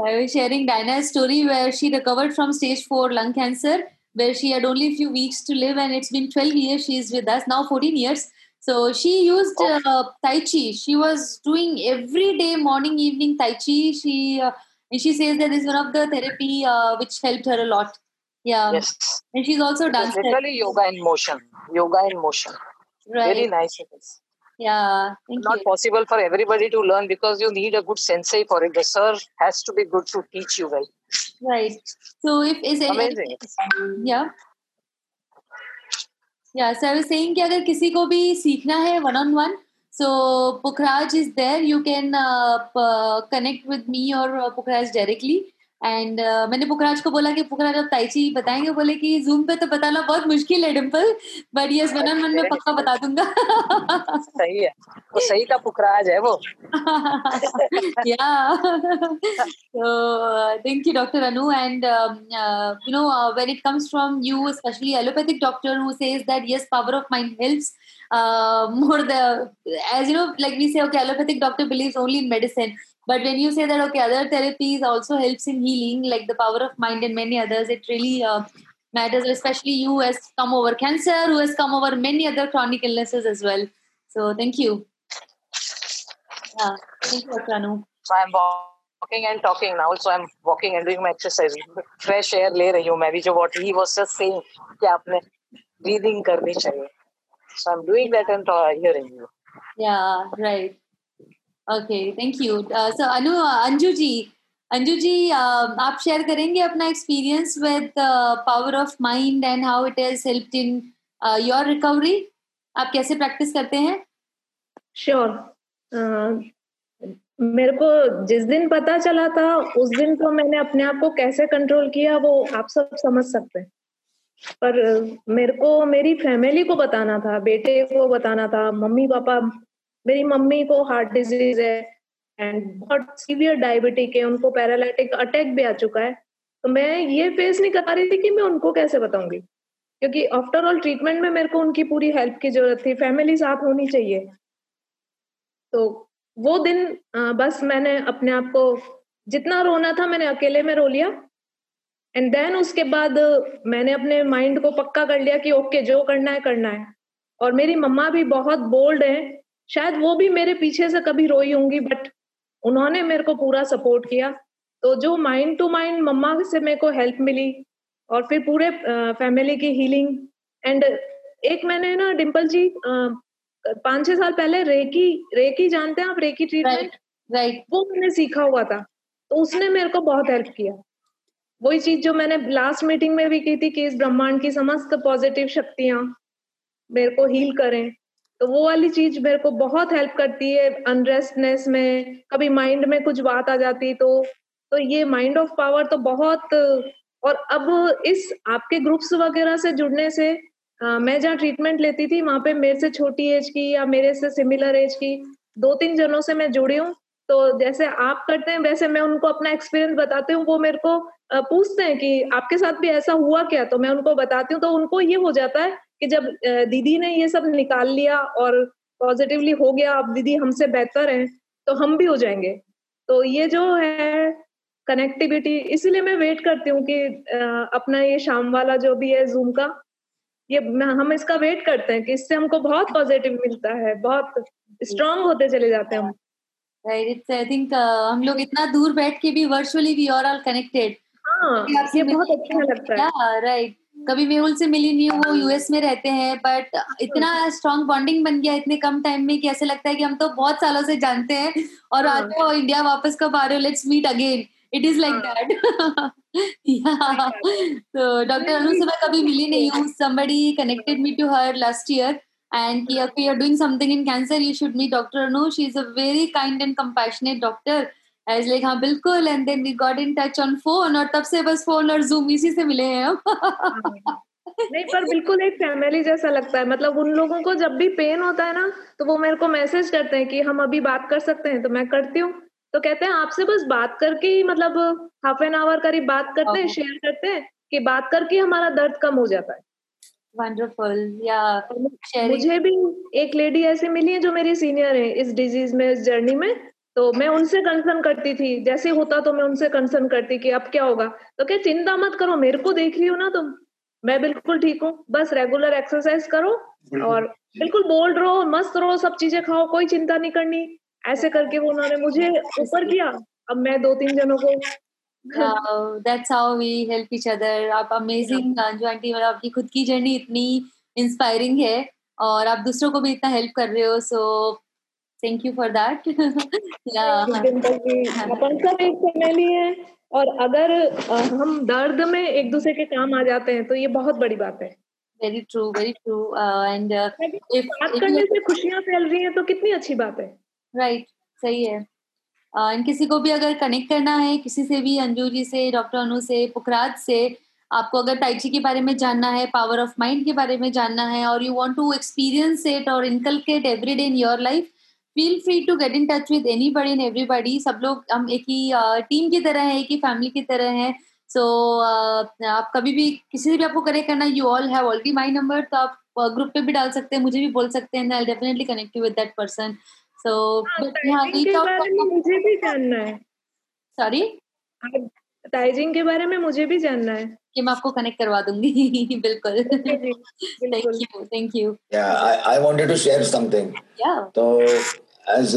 I was sharing Diana's story where she recovered from stage 4 lung cancer where she had only a few weeks to live and it's been 12 years she is with us now 14 years so she used oh. uh, tai chi she was doing every day morning evening tai chi she uh, and she says that is one of the therapy uh, which helped her a lot yeah. Yes. And she's also done literally yoga in motion. Yoga in motion. Right. Very nice it is. Yeah. Not you. possible for everybody to learn because you need a good sensei for it. The sir has to be good to teach you well. Right. So if is amazing. Yeah. Yeah, so I was saying कि अगर किसी को भी सीखना है one on one, so Pukhraj is there. You can uh, connect with me or uh, Pukhraj directly. And uh, मैंने पुखराज को बोला कि पुखराज आप ताइची बताएँगे? बोले कि जूम पे तो बताना बहुत मुश्किल है डिम्पल बट यस मन मन में पक्का बता दूँगा. सही है। वो सही का पुखराज है वो। या। तो thank you doctor Anu and you know when it comes from you specially allopathic doctor who says that yes power of mind helps more the age you know like we say okay allopathic doctor believes only in medicine but when you say that okay other therapies also helps in healing like the power of mind and many others it really uh, matters especially you has come over cancer who has come over many other chronic illnesses as well. So thank you. Yeah thank you Pranu. so i'm walking and talking now so i'm walking and doing my exercise. Fresh air le rahi hu what he was just saying ki breathing so i'm doing that and uh, hearing you. Yeah right. Okay thank you so Anu Anju ji Anju ji uh, आप share करेंगे अपना experience with power of mind and how it has helped in your recovery आप कैसे practice करते हैं? Sure sure. uh, मेरे को जिस दिन पता चला था उस दिन तो मैंने अपने आप को कैसे कंट्रोल किया वो आप सब समझ सकते हैं। पर मेरे को मेरी फैमिली को बताना था बेटे को बताना था मम्मी पापा मेरी मम्मी को हार्ट डिज़ीज़ है एंड बहुत सीवियर डायबिटिक है उनको पैरालिटिक अटैक भी आ चुका है। तो मैं ये फेस नहीं कर रही थी कि मैं उनको कैसे बताऊँगी। क्योंकि आफ्टर ऑल ट्रीटमेंट में मेरे को उनकी पूरी हेल्प की ज़रूरत थी फैमिली साथ होनी चाहिए। तो वो दिन बस मैंने अपने आप को जितना रोना था मैंने अकेले में रो लिया। एंड देन उसके बाद मैंने अपने माइंड को पक्का कर लिया कि ओके okay, जो करना है करना है। और मेरी मम्मा भी बहुत बोल्ड है शायद वो भी मेरे पीछे से कभी रोई होंगी बट उन्होंने मेरे को पूरा सपोर्ट किया। तो जो माइंड टू माइंड मम्मा से मेरे को हेल्प मिली और फिर पूरे फैमिली की हीलिंग एंड एक मैंने ना डिम्पल जी पाँच छह साल पहले रेकी रेकी जानते हैं आप रेकी ट्रीटमेंट राइट वो मैंने सीखा हुआ था। तो उसने मेरे को बहुत हेल्प किया। वही चीज़ जो मैंने लास्ट मीटिंग में भी की थी कि इस ब्रह्मांड की समस्त पॉजिटिव शक्तियाँ मेरे को हील करें। तो वो वाली चीज़ मेरे को बहुत हेल्प करती है अनरेस्टनेस में कभी माइंड में कुछ बात आ जाती तो तो ये माइंड ऑफ़ पावर तो बहुत और अब इस आपके ग्रुप्स वगैरह से जुड़ने से आ, मैं जहाँ ट्रीटमेंट लेती थी वहाँ पे मेरे से छोटी एज की या मेरे से सिमिलर एज की दो तीन जनों से मैं जुड़ी हूँ तो जैसे आप करते हैं वैसे मैं उनको अपना एक्सपीरियंस बताती हूँ वो मेरे को पूछते हैं कि आपके साथ भी ऐसा हुआ क्या? तो मैं उनको बताती हूँ तो उनको ये हो जाता है कि जब दीदी ने ये सब निकाल लिया और पॉजिटिवली हो गया अब दीदी हमसे बेहतर है तो हम भी हो जाएँगे। तो ये जो है कनेक्टिविटी इसीलिए मैं वेट करती हूँ कि अपना ये शाम वाला जो भी है जूम का ये हम इसका वेट करते हैं कि इससे हमको बहुत पॉजिटिव मिलता है बहुत स्ट्रांग होते चले जाते हैं हम। राइट इट्स आई थिंक हम लोग इतना दूर बैठ के भी virtually we are all connected हाँ ये बहुत अच्छा लगता है। राइट कभी मैं उनसे मिली नहीं वो यूएस में रहते हैं बट इतना स्ट्रॉन्ग बॉन्डिंग बन गया इतने कम टाइम में कि ऐसे लगता है कि हम तो बहुत सालों से जानते हैं और आज वो इंडिया वापस कब आ रहे हो? Let's meet again it is like that तो डॉक्टर अनु से मैं कभी मिली नहीं हूँ। Somebody connected me to her last year and you are doing something in cancer you should meet doctor Anu she is a very kind and compassionate doctor Was like हाँ बिल्कुल. And then we got in touch on phone और तब से बस phone और zoom इसी से मिले हैं हम नहीं पर बिल्कुल एक फैमिली जैसा लगता है। मतलब उन लोगों को जब भी पेन होता है ना तो वो मेरे को मैसेज करते हैं कि हम अभी बात कर सकते हैं तो मैं करती हूँ। तो कहते हैं आपसे बस बात करके ही मतलब हाफ़ एन आवर करीब बात करते हैं शेयर करते हैं कि बात करके हमारा दर्द कम हो जाता है। वंडरफुल या yeah. मुझे भी एक लेडी ऐसी मिली है जो मेरी सीनियर है इस डिज़ीज़ में इस जर्नी में। तो मैं उनसे कंसर्न करती थी। जैसे होता तो मैं उनसे कंसर्न करती कि अब क्या होगा। तो क्या चिंता मत करो मेरे को देख रही हो ना तुम। मैं बिल्कुल ठीक हूँ। बस रेगुलर एक्सरसाइज करो और बिल्कुल बोल्ड रहो मस्त रहो सब चीज़ें खाओ कोई चिंता नहीं करनी। ऐसे करके वो उन्होंने मुझे ऊपर किया। अब मैं दो तीन जनों को that's how we help each other आप अमेजिंग अंजू आंटी मतलब आपकी खुद की जर्नी इतनी इंस्पायरिंग है और आप दूसरों को भी इतना हेल्प कर रहे हो so thank you for that अपन सब एक फैमिली है और अगर हम दर्द में एक दूसरे के काम आ जाते हैं तो ये बहुत बड़ी बात है। Very true very true and बात करने से खुशियाँ फैल रही हैं तो कितनी अच्छी बात है। राइट right, सही है। एंड किसी को भी अगर कनेक्ट करना है किसी से भी अंजू जी से डॉक्टर अनु से पुखराज से आपको अगर टाइची के बारे में जानना है पावर ऑफ़ माइंड के बारे में जानना है और you want to experience it और inculcate every day in your life feel free to get in touch with anybody and everybody सब लोग हम एक ही टीम की तरह है एक ही फैमिली की तरह है। सो so, आप कभी भी किसी से भी आपको कनेक्ट करना you all have already my number तो आप ग्रुप पे भी डाल सकते हैं मुझे भी बोल सकते हैं I definitely connect with that person so मुझे भी जानना है। सॉरी टाइजिंग के बारे में मुझे भी जानना है। कि मैं आपको कनेक्ट करवा दूँगी। बिल्कुल। थैंक यू थैंक यू या I I wanted to share something या तो as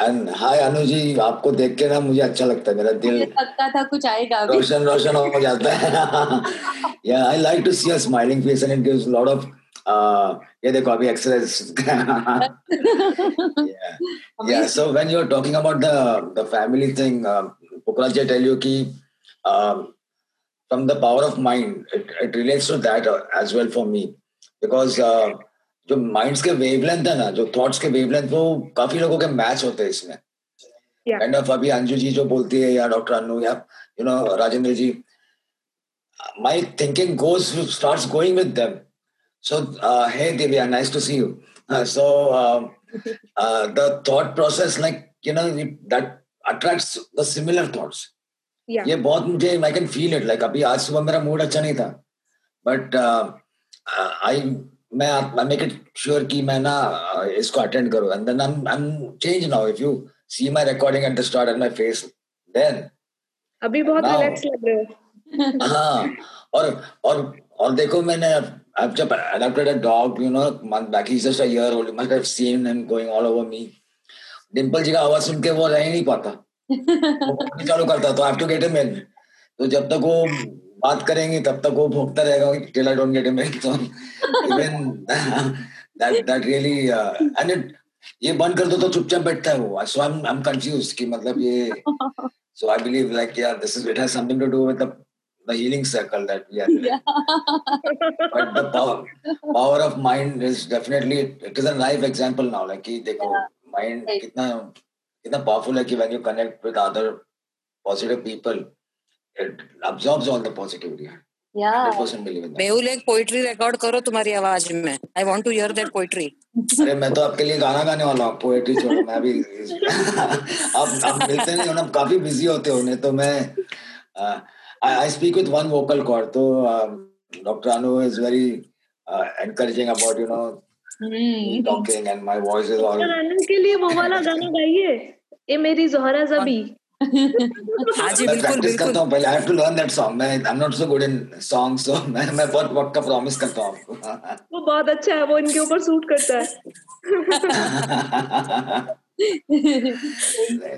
and hi Anu ji आपको देख के ना मुझे अच्छा लगता है मेरा दिल पक्का था कुछ आएगा रोशन रोशन हो जाता है। या I like to see a smiling face and it gives lot of ये देखो अभी exercise yeah. So when you're talking about the the family thing uh, Pukraj, I tell you ki um, from the power of mind it, it relates to that uh, as well for me. Because uh, जो minds के wavelength है ना जो thoughts के wavelength वो काफ़ी लोगों के मैच होते हैं इसमें। एंड ऑफ़ अभी अंजू जी जो बोलती है या डॉक्टर अनु या you know Rajendra ji my thinking goes starts going with them so hey Divya nice to see you so the thought process like you know that attracts the similar thoughts Yeah. ये बहुत मुझे I can feel it like अभी आज सुबह मेरा mood अच्छा नहीं था बट आई मैं आई मेक इट श्योर कि मैं ना इसको अटेंड करूँ and then I am change now if you see my recording at the start and my face then अभी बहुत रिलैक्स लग रहे हो हाँ और और और देखो मैंने I've just adopted a dog, you know, month back. He's just a year old. You must have seen him going all over me. Dimple जी का आवाज़ सुन के वो रह नहीं पाता चालू करता तो I to get him in तो जब तक वो बात करेंगे तब तक वो भोगता रहेगा till I don't get him in तो even that that really and it ये बंद कर दो तो चुपचाप बैठता है वो सो आई एम कंफ्यूज्ड कि मतलब ये सो आई बिलीव लाइक यार this is it has something to do with the the healing circle that we are. Yeah. but the power, power of mind is definitely it is a live example now. Like कि देखो yeah. mind right. कितना कितना powerful है कि when you connect with other positive people, it absorbs all the positivity. Yeah. 100% believe in that. Mehul एक poetry record करो तुम्हारी आवाज़ में I want to hear that poetry अरे मैं तो आपके लिए गाना गाने वाला हूँ पोएट्री छोड़ो मैं भी आप आप मिलते नहीं हो ना काफ़ी बिज़ी होते हो तो मैं I speak with one vocal cord तो doctor Anu is very encouraging about you know talking and my voice is आनंद के लिए वो वाला गाना गाइए। ये मेरी जोहरा जबी। हाँ जी बिल्कुल बिल्कुल। करता पहले I have to learn that song मैं I am not so good in songs so मैं मैं बहुत वक्त प्रॉमिस करता हूँ आपको। वो बहुत अच्छा है वो इनके ऊपर सूट करता है।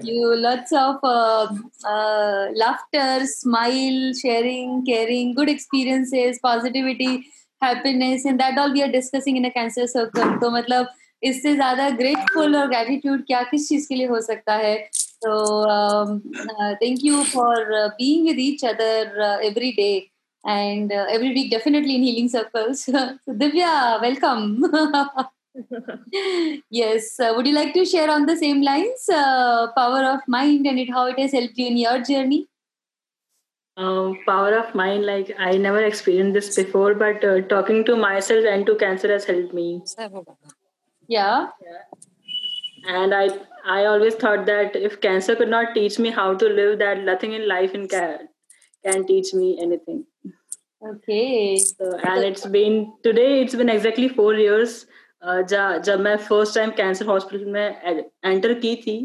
You. Lots of uh, uh, laughter, smile, sharing, caring, good experiences, positivity, happiness and that all we are discussing in a cancer circle तो मतलब इससे ज़्यादा ग्रेटफुल और ग्रेटिट्यूड क्या किस चीज़ के लिए हो सकता है? तो thank you for being with each other every day and every week definitely in healing circles Divya welcome yes uh, would you like to share on the same lines? Uh, power of mind and it how it has helped you in your journey? um, power of mind like i never experienced this before but uh, talking to myself and to cancer has helped me yeah and i i always thought that if cancer could not teach me how to live that nothing in life in can, can teach me anything okay so, and it's been today it's been exactly four years uh, जा, जब मैं first time cancer hospital में enter की थी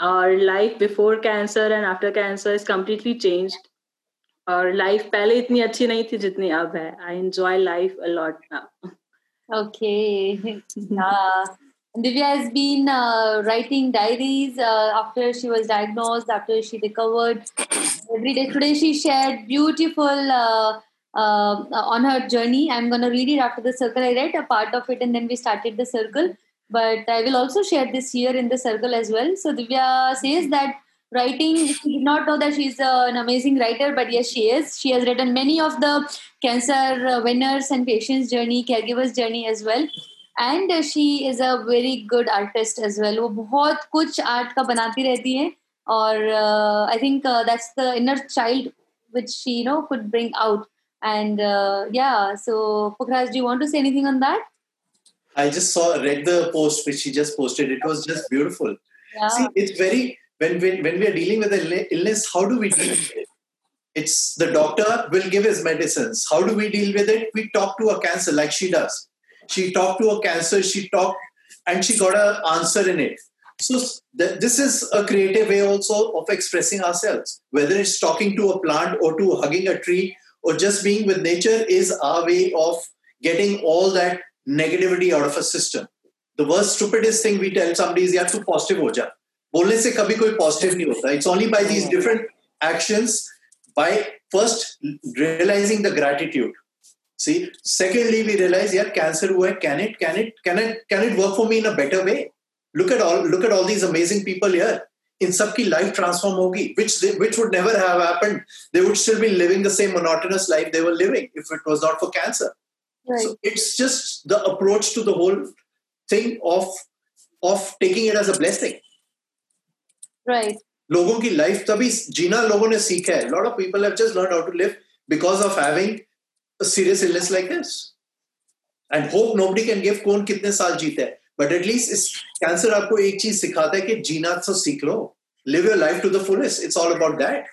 और life before cancer and after cancer is completely changed और life पहले इतनी अच्छी नहीं थी जितनी अब है I enjoy life a lot now Okay. yeah. Divya has been uh, writing diaries uh, after she was diagnosed, after she recovered. Every day today she shared beautiful uh, uh, on her journey. I'm going to read it after the circle. I read a part of it and then we started the circle. But I will also share this here in the circle as well. So Divya says that writing, she did not know that she's uh, an amazing writer, but yes, she is. She has written many of the cancer uh, winners and patients' journey, caregivers' journey as well. And she is a very good artist as well वो बहुत कुछ art का बनाती रहती है और I think that's the inner child which she you know could bring out and या सो पुखराज do want to say anything on that I just saw read the post which she just posted. It was just beautiful. Yeah. See, it's very when we when we are dealing with an illness, how do we deal with it? It's the doctor will give his medicines. How do we deal with it? We talk to a cancer like she does. She talked to a cancer. She talked and she got an answer in it. So th- this is a creative way also of expressing ourselves. Whether it's talking to a plant or to hugging a tree or just being with nature is our way of getting all that negativity out of a system. The worst stupidest thing we tell somebody is you have to positive हो जा बोलने से कभी कोई positive नहीं होता it's only by these different actions by first realizing the gratitude C secondly we realise यार cancer हुआ है can it can it can it can it work for me in a better way look at all look at all these amazing people here in सबकी life transform होगी which they, which would never have happened they would still be living the same monotonous life they were living if it was not for cancer Right. so it's just the approach to the whole thing of of taking it as a blessing right. लोगों की life तभी जीना लोगों ने सीखा है lot of people have just learn how to live because of having a serious illness like this and hope nobody can give कौन कितने साल जीता है बट एटलीस्ट इस कैंसर आपको एक चीज सिखाता है कि जीना तो सीख लो live your life to the fullest it's all about that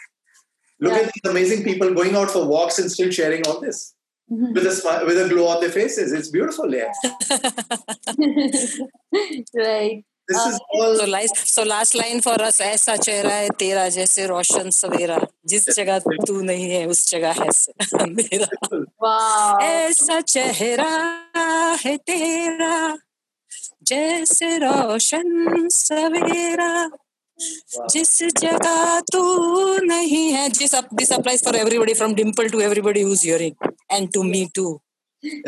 look Yeah. at these amazing people going out for walks and still sharing all this Mhm. with a smile with a glow on their faces it's beautiful yeah right. This Uh, is all So, last, so last line for us ऐसा चेहरा है तेरा जैसे रोशन सवेरा। जिस जगह तू नहीं है उस जगह है से- अंधेरा Wow. ऐसा चेहरा है तेरा जैसे रोशन सवेरा। जिस जगह तू नहीं है जिस up this applies for everybody from Dimple to everybody who's hearing and to me too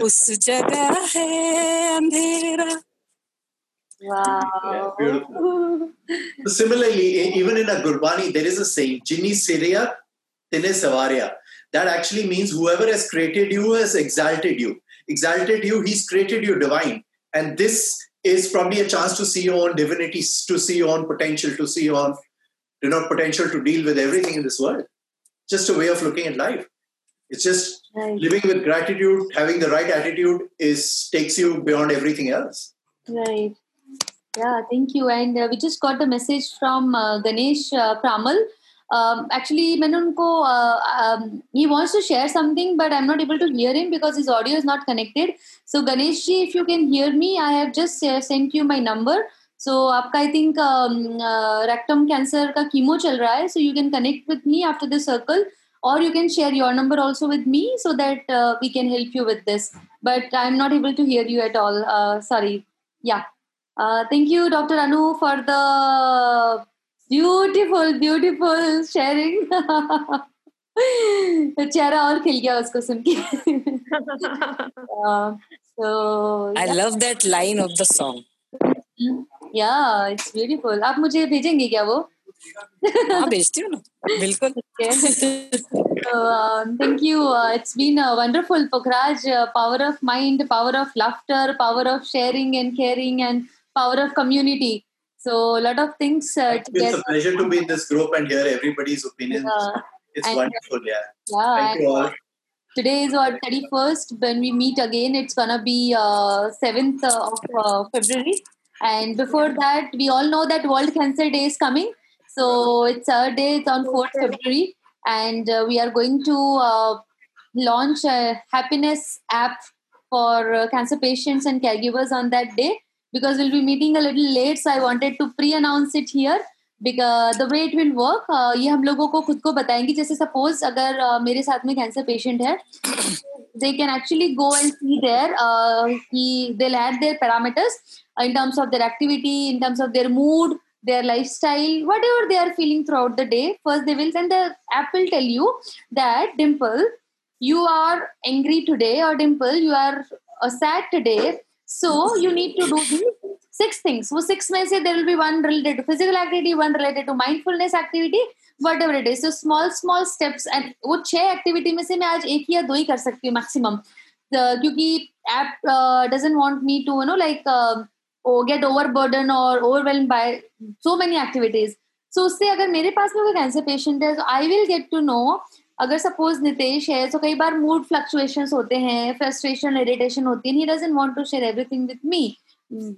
उस जगह है अंधेरा। Yeah, Wow. So similarly, even in a Gurbani, there is a saying, Jini Siriya Tine Savarya. That actually means whoever has created you has exalted you. Exalted you, he's created you divine. And this is probably a chance to see your own divinity, to see your own potential, to see your own you know, potential to deal with everything in this world. Just a way of looking at life. It's just Right. living with gratitude, having the right attitude is takes you beyond everything else. Right. Yeah, thank you. And uh, we just got a message from uh, Ganesh uh, Pramal. Um, actually, मैंने उनको uh, um, he wants to share something, but I'm not able to hear him because his audio is not connected. So Ganesh ji, if you can hear me, I have just uh, sent you my number. So आपका I think um, uh, rectum cancer का chemo चल रहा है. So you can connect with me after the circle, or you can share your number also with me so that uh, we can help you with this. But I'm not able to hear you at all. Uh, sorry. Uh, thank you, Dr. Anu, for the beautiful, beautiful sharing. चेहरा और खिल गया उसको सुन के so I love that line of the song या it's beautiful आप मुझे भेजेंगे क्या वो भेजती हूँ ना बिल्कुल um, thank you. Uh, it's been uh, wonderful, Pukhraj. Power of mind, power of laughter, power of sharing and caring, and power of community. So, a lot of things uh, It's together. a pleasure to be in this group and hear everybody's opinions. Uh, It's and- wonderful, yeah. yeah, Thank you all. Today is what 31st. When we meet again, it's gonna be uh, 7th of uh, February. And before that, we all know that World Cancer Day is coming. So it's our day. It's on 4th February, and uh, we are going to uh, launch a happiness app for uh, cancer patients and caregivers on that day Because we'll be meeting a little late, so I wanted to pre-announce it here. because the way it will work uh, ये हम लोगों को खुद को बताएंगे जैसे suppose अगर uh, मेरे साथ में कैंसर पेशेंट है they can actually go and see there uh, he, they'll add their parameters in terms of their activity in terms of their mood their lifestyle whatever they are feeling throughout the day first they will then the app will tell you that dimple you are angry today or dimple you are uh, sad today So you need to do these six things वो six में से there will be one related to physical activity one related to mindfulness activity whatever it is so small small steps and वो छह activity में से मैं आज एक या दो ही कर सकती हूँ मैक्सिमम क्योंकि app doesn't want me to you know like uh, oh, get overburdened or overwhelmed by so many activities so उससे अगर मेरे पास में कोई कैंसर पेशेंट है तो I will get to know अगर सपोज़ नितेश है तो कई बार मूड फ्लक्चुएशंस होते हैं फ्रस्ट्रेशन इरिटेशन होती है he doesn't want to share everything with me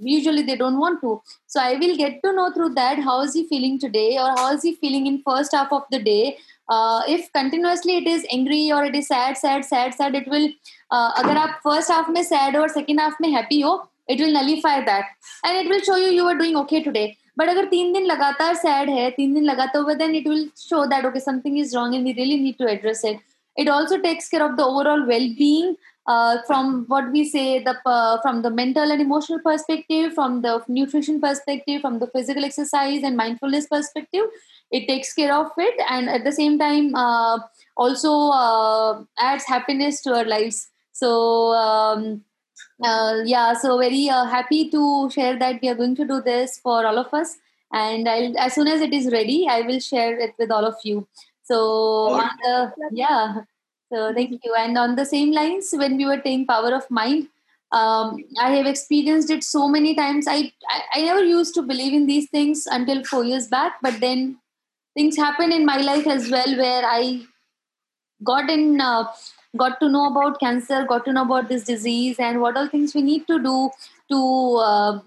usually they don't want to so i will get to know through that how is he feeling today or how is he feeling in first half of the day uh, if continuously it is angry or it is sad sad sad sad it will uh, अगर आप first half में sad और second half में happy हो it will nullify that and it will show you you are doing okay today but अगर तीन दिन लगातार sad है तीन दिन लगातार हुआ then it will show that okay something is wrong and we really need to address it it also takes care of the overall well-being uh, from what we say the uh, from the mental and emotional perspective from the nutrition perspective from the physical exercise and mindfulness perspective it takes care of it and at the same time uh, also uh, adds happiness to our lives so um, uh, yeah so very uh, happy to share that we are going to do this for all of us and I'll, as soon as it is ready i will share it with all of you so on the, yeah so thank you. And on the same lines, when we were saying power of mind, um, I have experienced it so many times. I, I I never used to believe in these things until four years back, but then things happened in my life as well where I got in. Uh, got to know about cancer got to know about this disease and what all things we need to do to uh,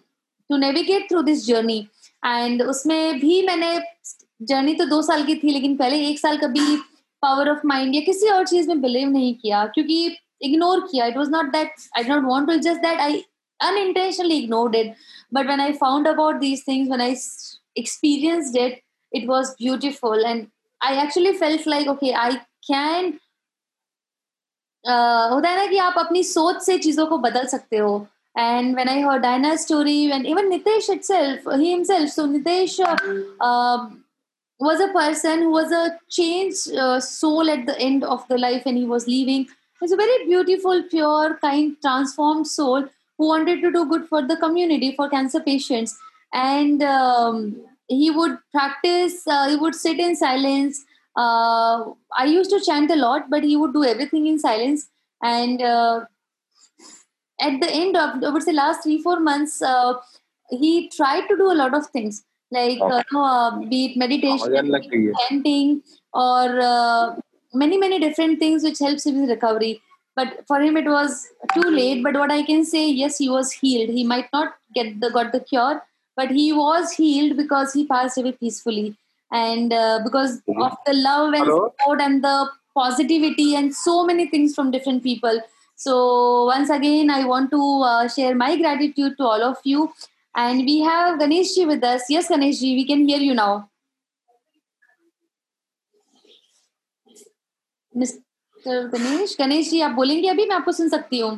to navigate through this journey and उसमें भी मैंने journey तो दो साल की थी लेकिन पहले एक साल कभी पावर ऑफ माइंड या किसी और चीज में बिलीव नहीं किया क्योंकि इग्नोर किया it was not that I don't want to just that I unintentionally ignored it but when i found about these things when i s- experienced it it was beautiful and i actually felt like okay i can होता है ना कि आप अपनी सोच से चीज़ों को बदल सकते हो। And when I her Diana story even Nitesh itself he so Nitesh was a person who was a change soul at the end of the life and he was living it's a very beautiful pure kind transform soul who wanted to do good for the community for cancer patients and he would practice he would sit in silence uh, I used to chant a lot, but he would do everything in silence. And uh, at the end of, I would say, last three, four months, uh, he tried to do a lot of things like okay. Uh, be it meditation, oh, chanting, or uh, many, many different things which helps him in recovery. But for him, it was too late. But what I can say, yes, he was healed. He might not get the got the cure, but he was healed because he passed away peacefully and uh, because of the love and Hello? support and the positivity and so many things from different people so once again i want to uh, share my gratitude to all of you and we have ganeshji with us yes ganeshji we can hear you now mister Ganesh Ganesh ji आप बोलेंगे अभी मैं आपको सुन सकती हूँ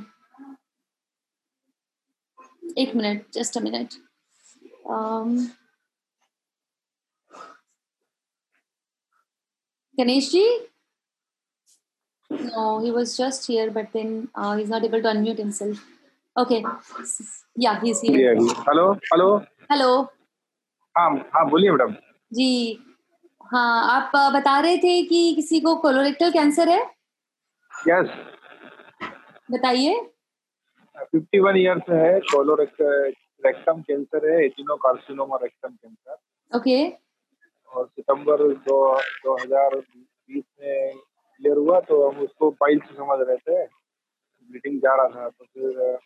एक minute just a minute Ganesh ji no he was just here but then uh, he's not able to unmute himself. Okay. Yeah he's here. Hello hello hello हाँ हाँ बोलिए मैडम। जी। हाँ आप uh, बता रहे थे कि किसी को कोलोरेक्टल कैंसर है? यस बताइए। फिफ्टी वन ईयर्स है कोलोरेक्टम कैंसर है एचिनोकार्सिनोमा रेक्टम कैंसर ओके और सितंबर दो दो हज़ार बीस में क्लियर हुआ तो हम उसको पाइल से समझ रहे थे। ब्लीडिंग जा रहा था तो फिर,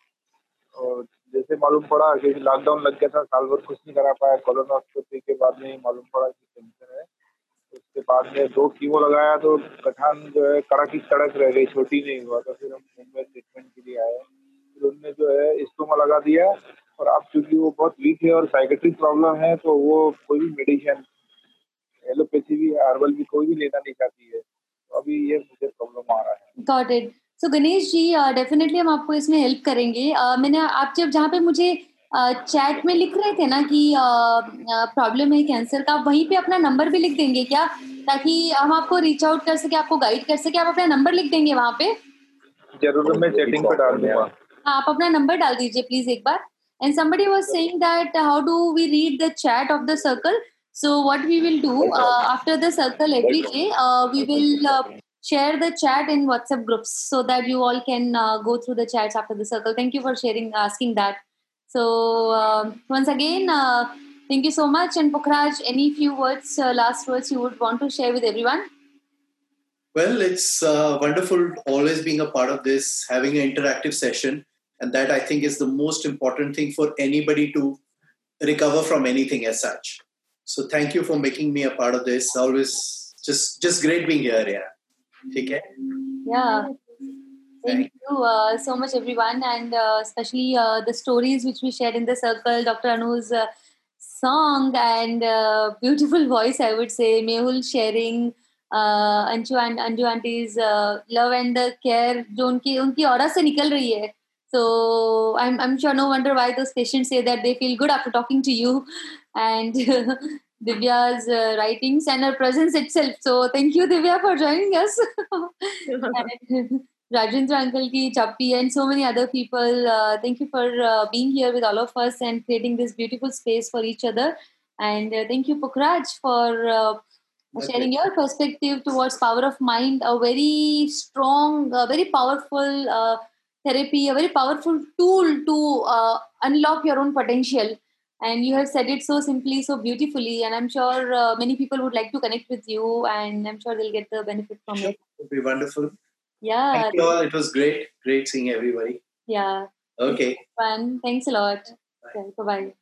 और जैसे मालूम पड़ा कि लॉकडाउन लग गया था, साल भर कुछ नहीं करा पाया। कोलोनोस्कोपी के बाद में मालूम पड़ा कि कैंसर है। उसके बाद में दो कीमो लगाया तो गठान जो है, कड़क की कड़क रह गई, छोटी नहीं हुआ तो फिर हम मुंबई ट्रीटमेंट के लिए आए। फिर उनने जो है इस्टोमा लगा दिया, और अब चूँकि वो बहुत वीक है और साइकेट्रिक प्रॉब्लम है तो वो कोई भी मेडिसिन एलोपैथी भी हर्बल भी कोई भी लेना नहीं चाहती है। तो अभी ये मुझे प्रॉब्लम आ रहा है। Got it so Ganesh ji definitely हम आपको इसमें हेल्प करेंगे। Uh, मैंने आप जब जहाँ पे मुझे चैट में लिख रहे थे ना कि प्रॉब्लम है कैंसर का वहीं पे अपना नंबर भी लिख देंगे क्या? ताकि हम आपको रीच आउट कर सके आपको गाइड कर सके। आप अपना नंबर लिख देंगे वहाँ पे? ज़रूर मैं चैटिंग पे डाल दूँगा। हाँ आप अपना नंबर डाल दीजिए प्लीज़ एक बार। And somebody was saying that how do we read the chat of the circle? So what we will do uh, after the circle every day uh, we will uh, share the chat in whatsapp groups so that you all can uh, go through the chats after the circle. Thank you for sharing asking that. So uh, once again uh, thank you so much. And pukhraj any few words uh, last words you would want to share with everyone? Well, it's uh, wonderful always being a part of this, having an interactive session. And that I think is the most important thing for anybody to recover from anything as such. So thank you for making me a part of this. Always just just great being here. Yeah. Okay. yeah thank you uh, so much everyone and uh, especially uh, the stories which we shared in the circle dr anu's uh, song and uh, beautiful voice i would say mehul sharing uh, Anshu and Anju aunties love and the care जो उनकी उनकी aura से निकल रही है so I'm I'm sure no wonder why those patients say that they feel good after talking to you and Divya's uh, writings and her presence itself. So thank you Divya for joining us. and, Rajendra uncle ki Chappi and so many other people. Uh, thank you for uh, being here with all of us and creating this beautiful space for each other. And uh, thank you Pukhraj for uh, sharing your perspective towards power of mind, a very strong, uh, very powerful uh, therapy, a very powerful tool to uh, unlock your own potential. And you have said it so simply, so beautifully. And I'm sure uh, many people would like to connect with you, and I'm sure they'll get the benefit from Sure. it. It'll be wonderful. Yeah, Thank you all. It was great. Great seeing everybody. yeah, Okay. fun. Thanks a lot. Bye bye.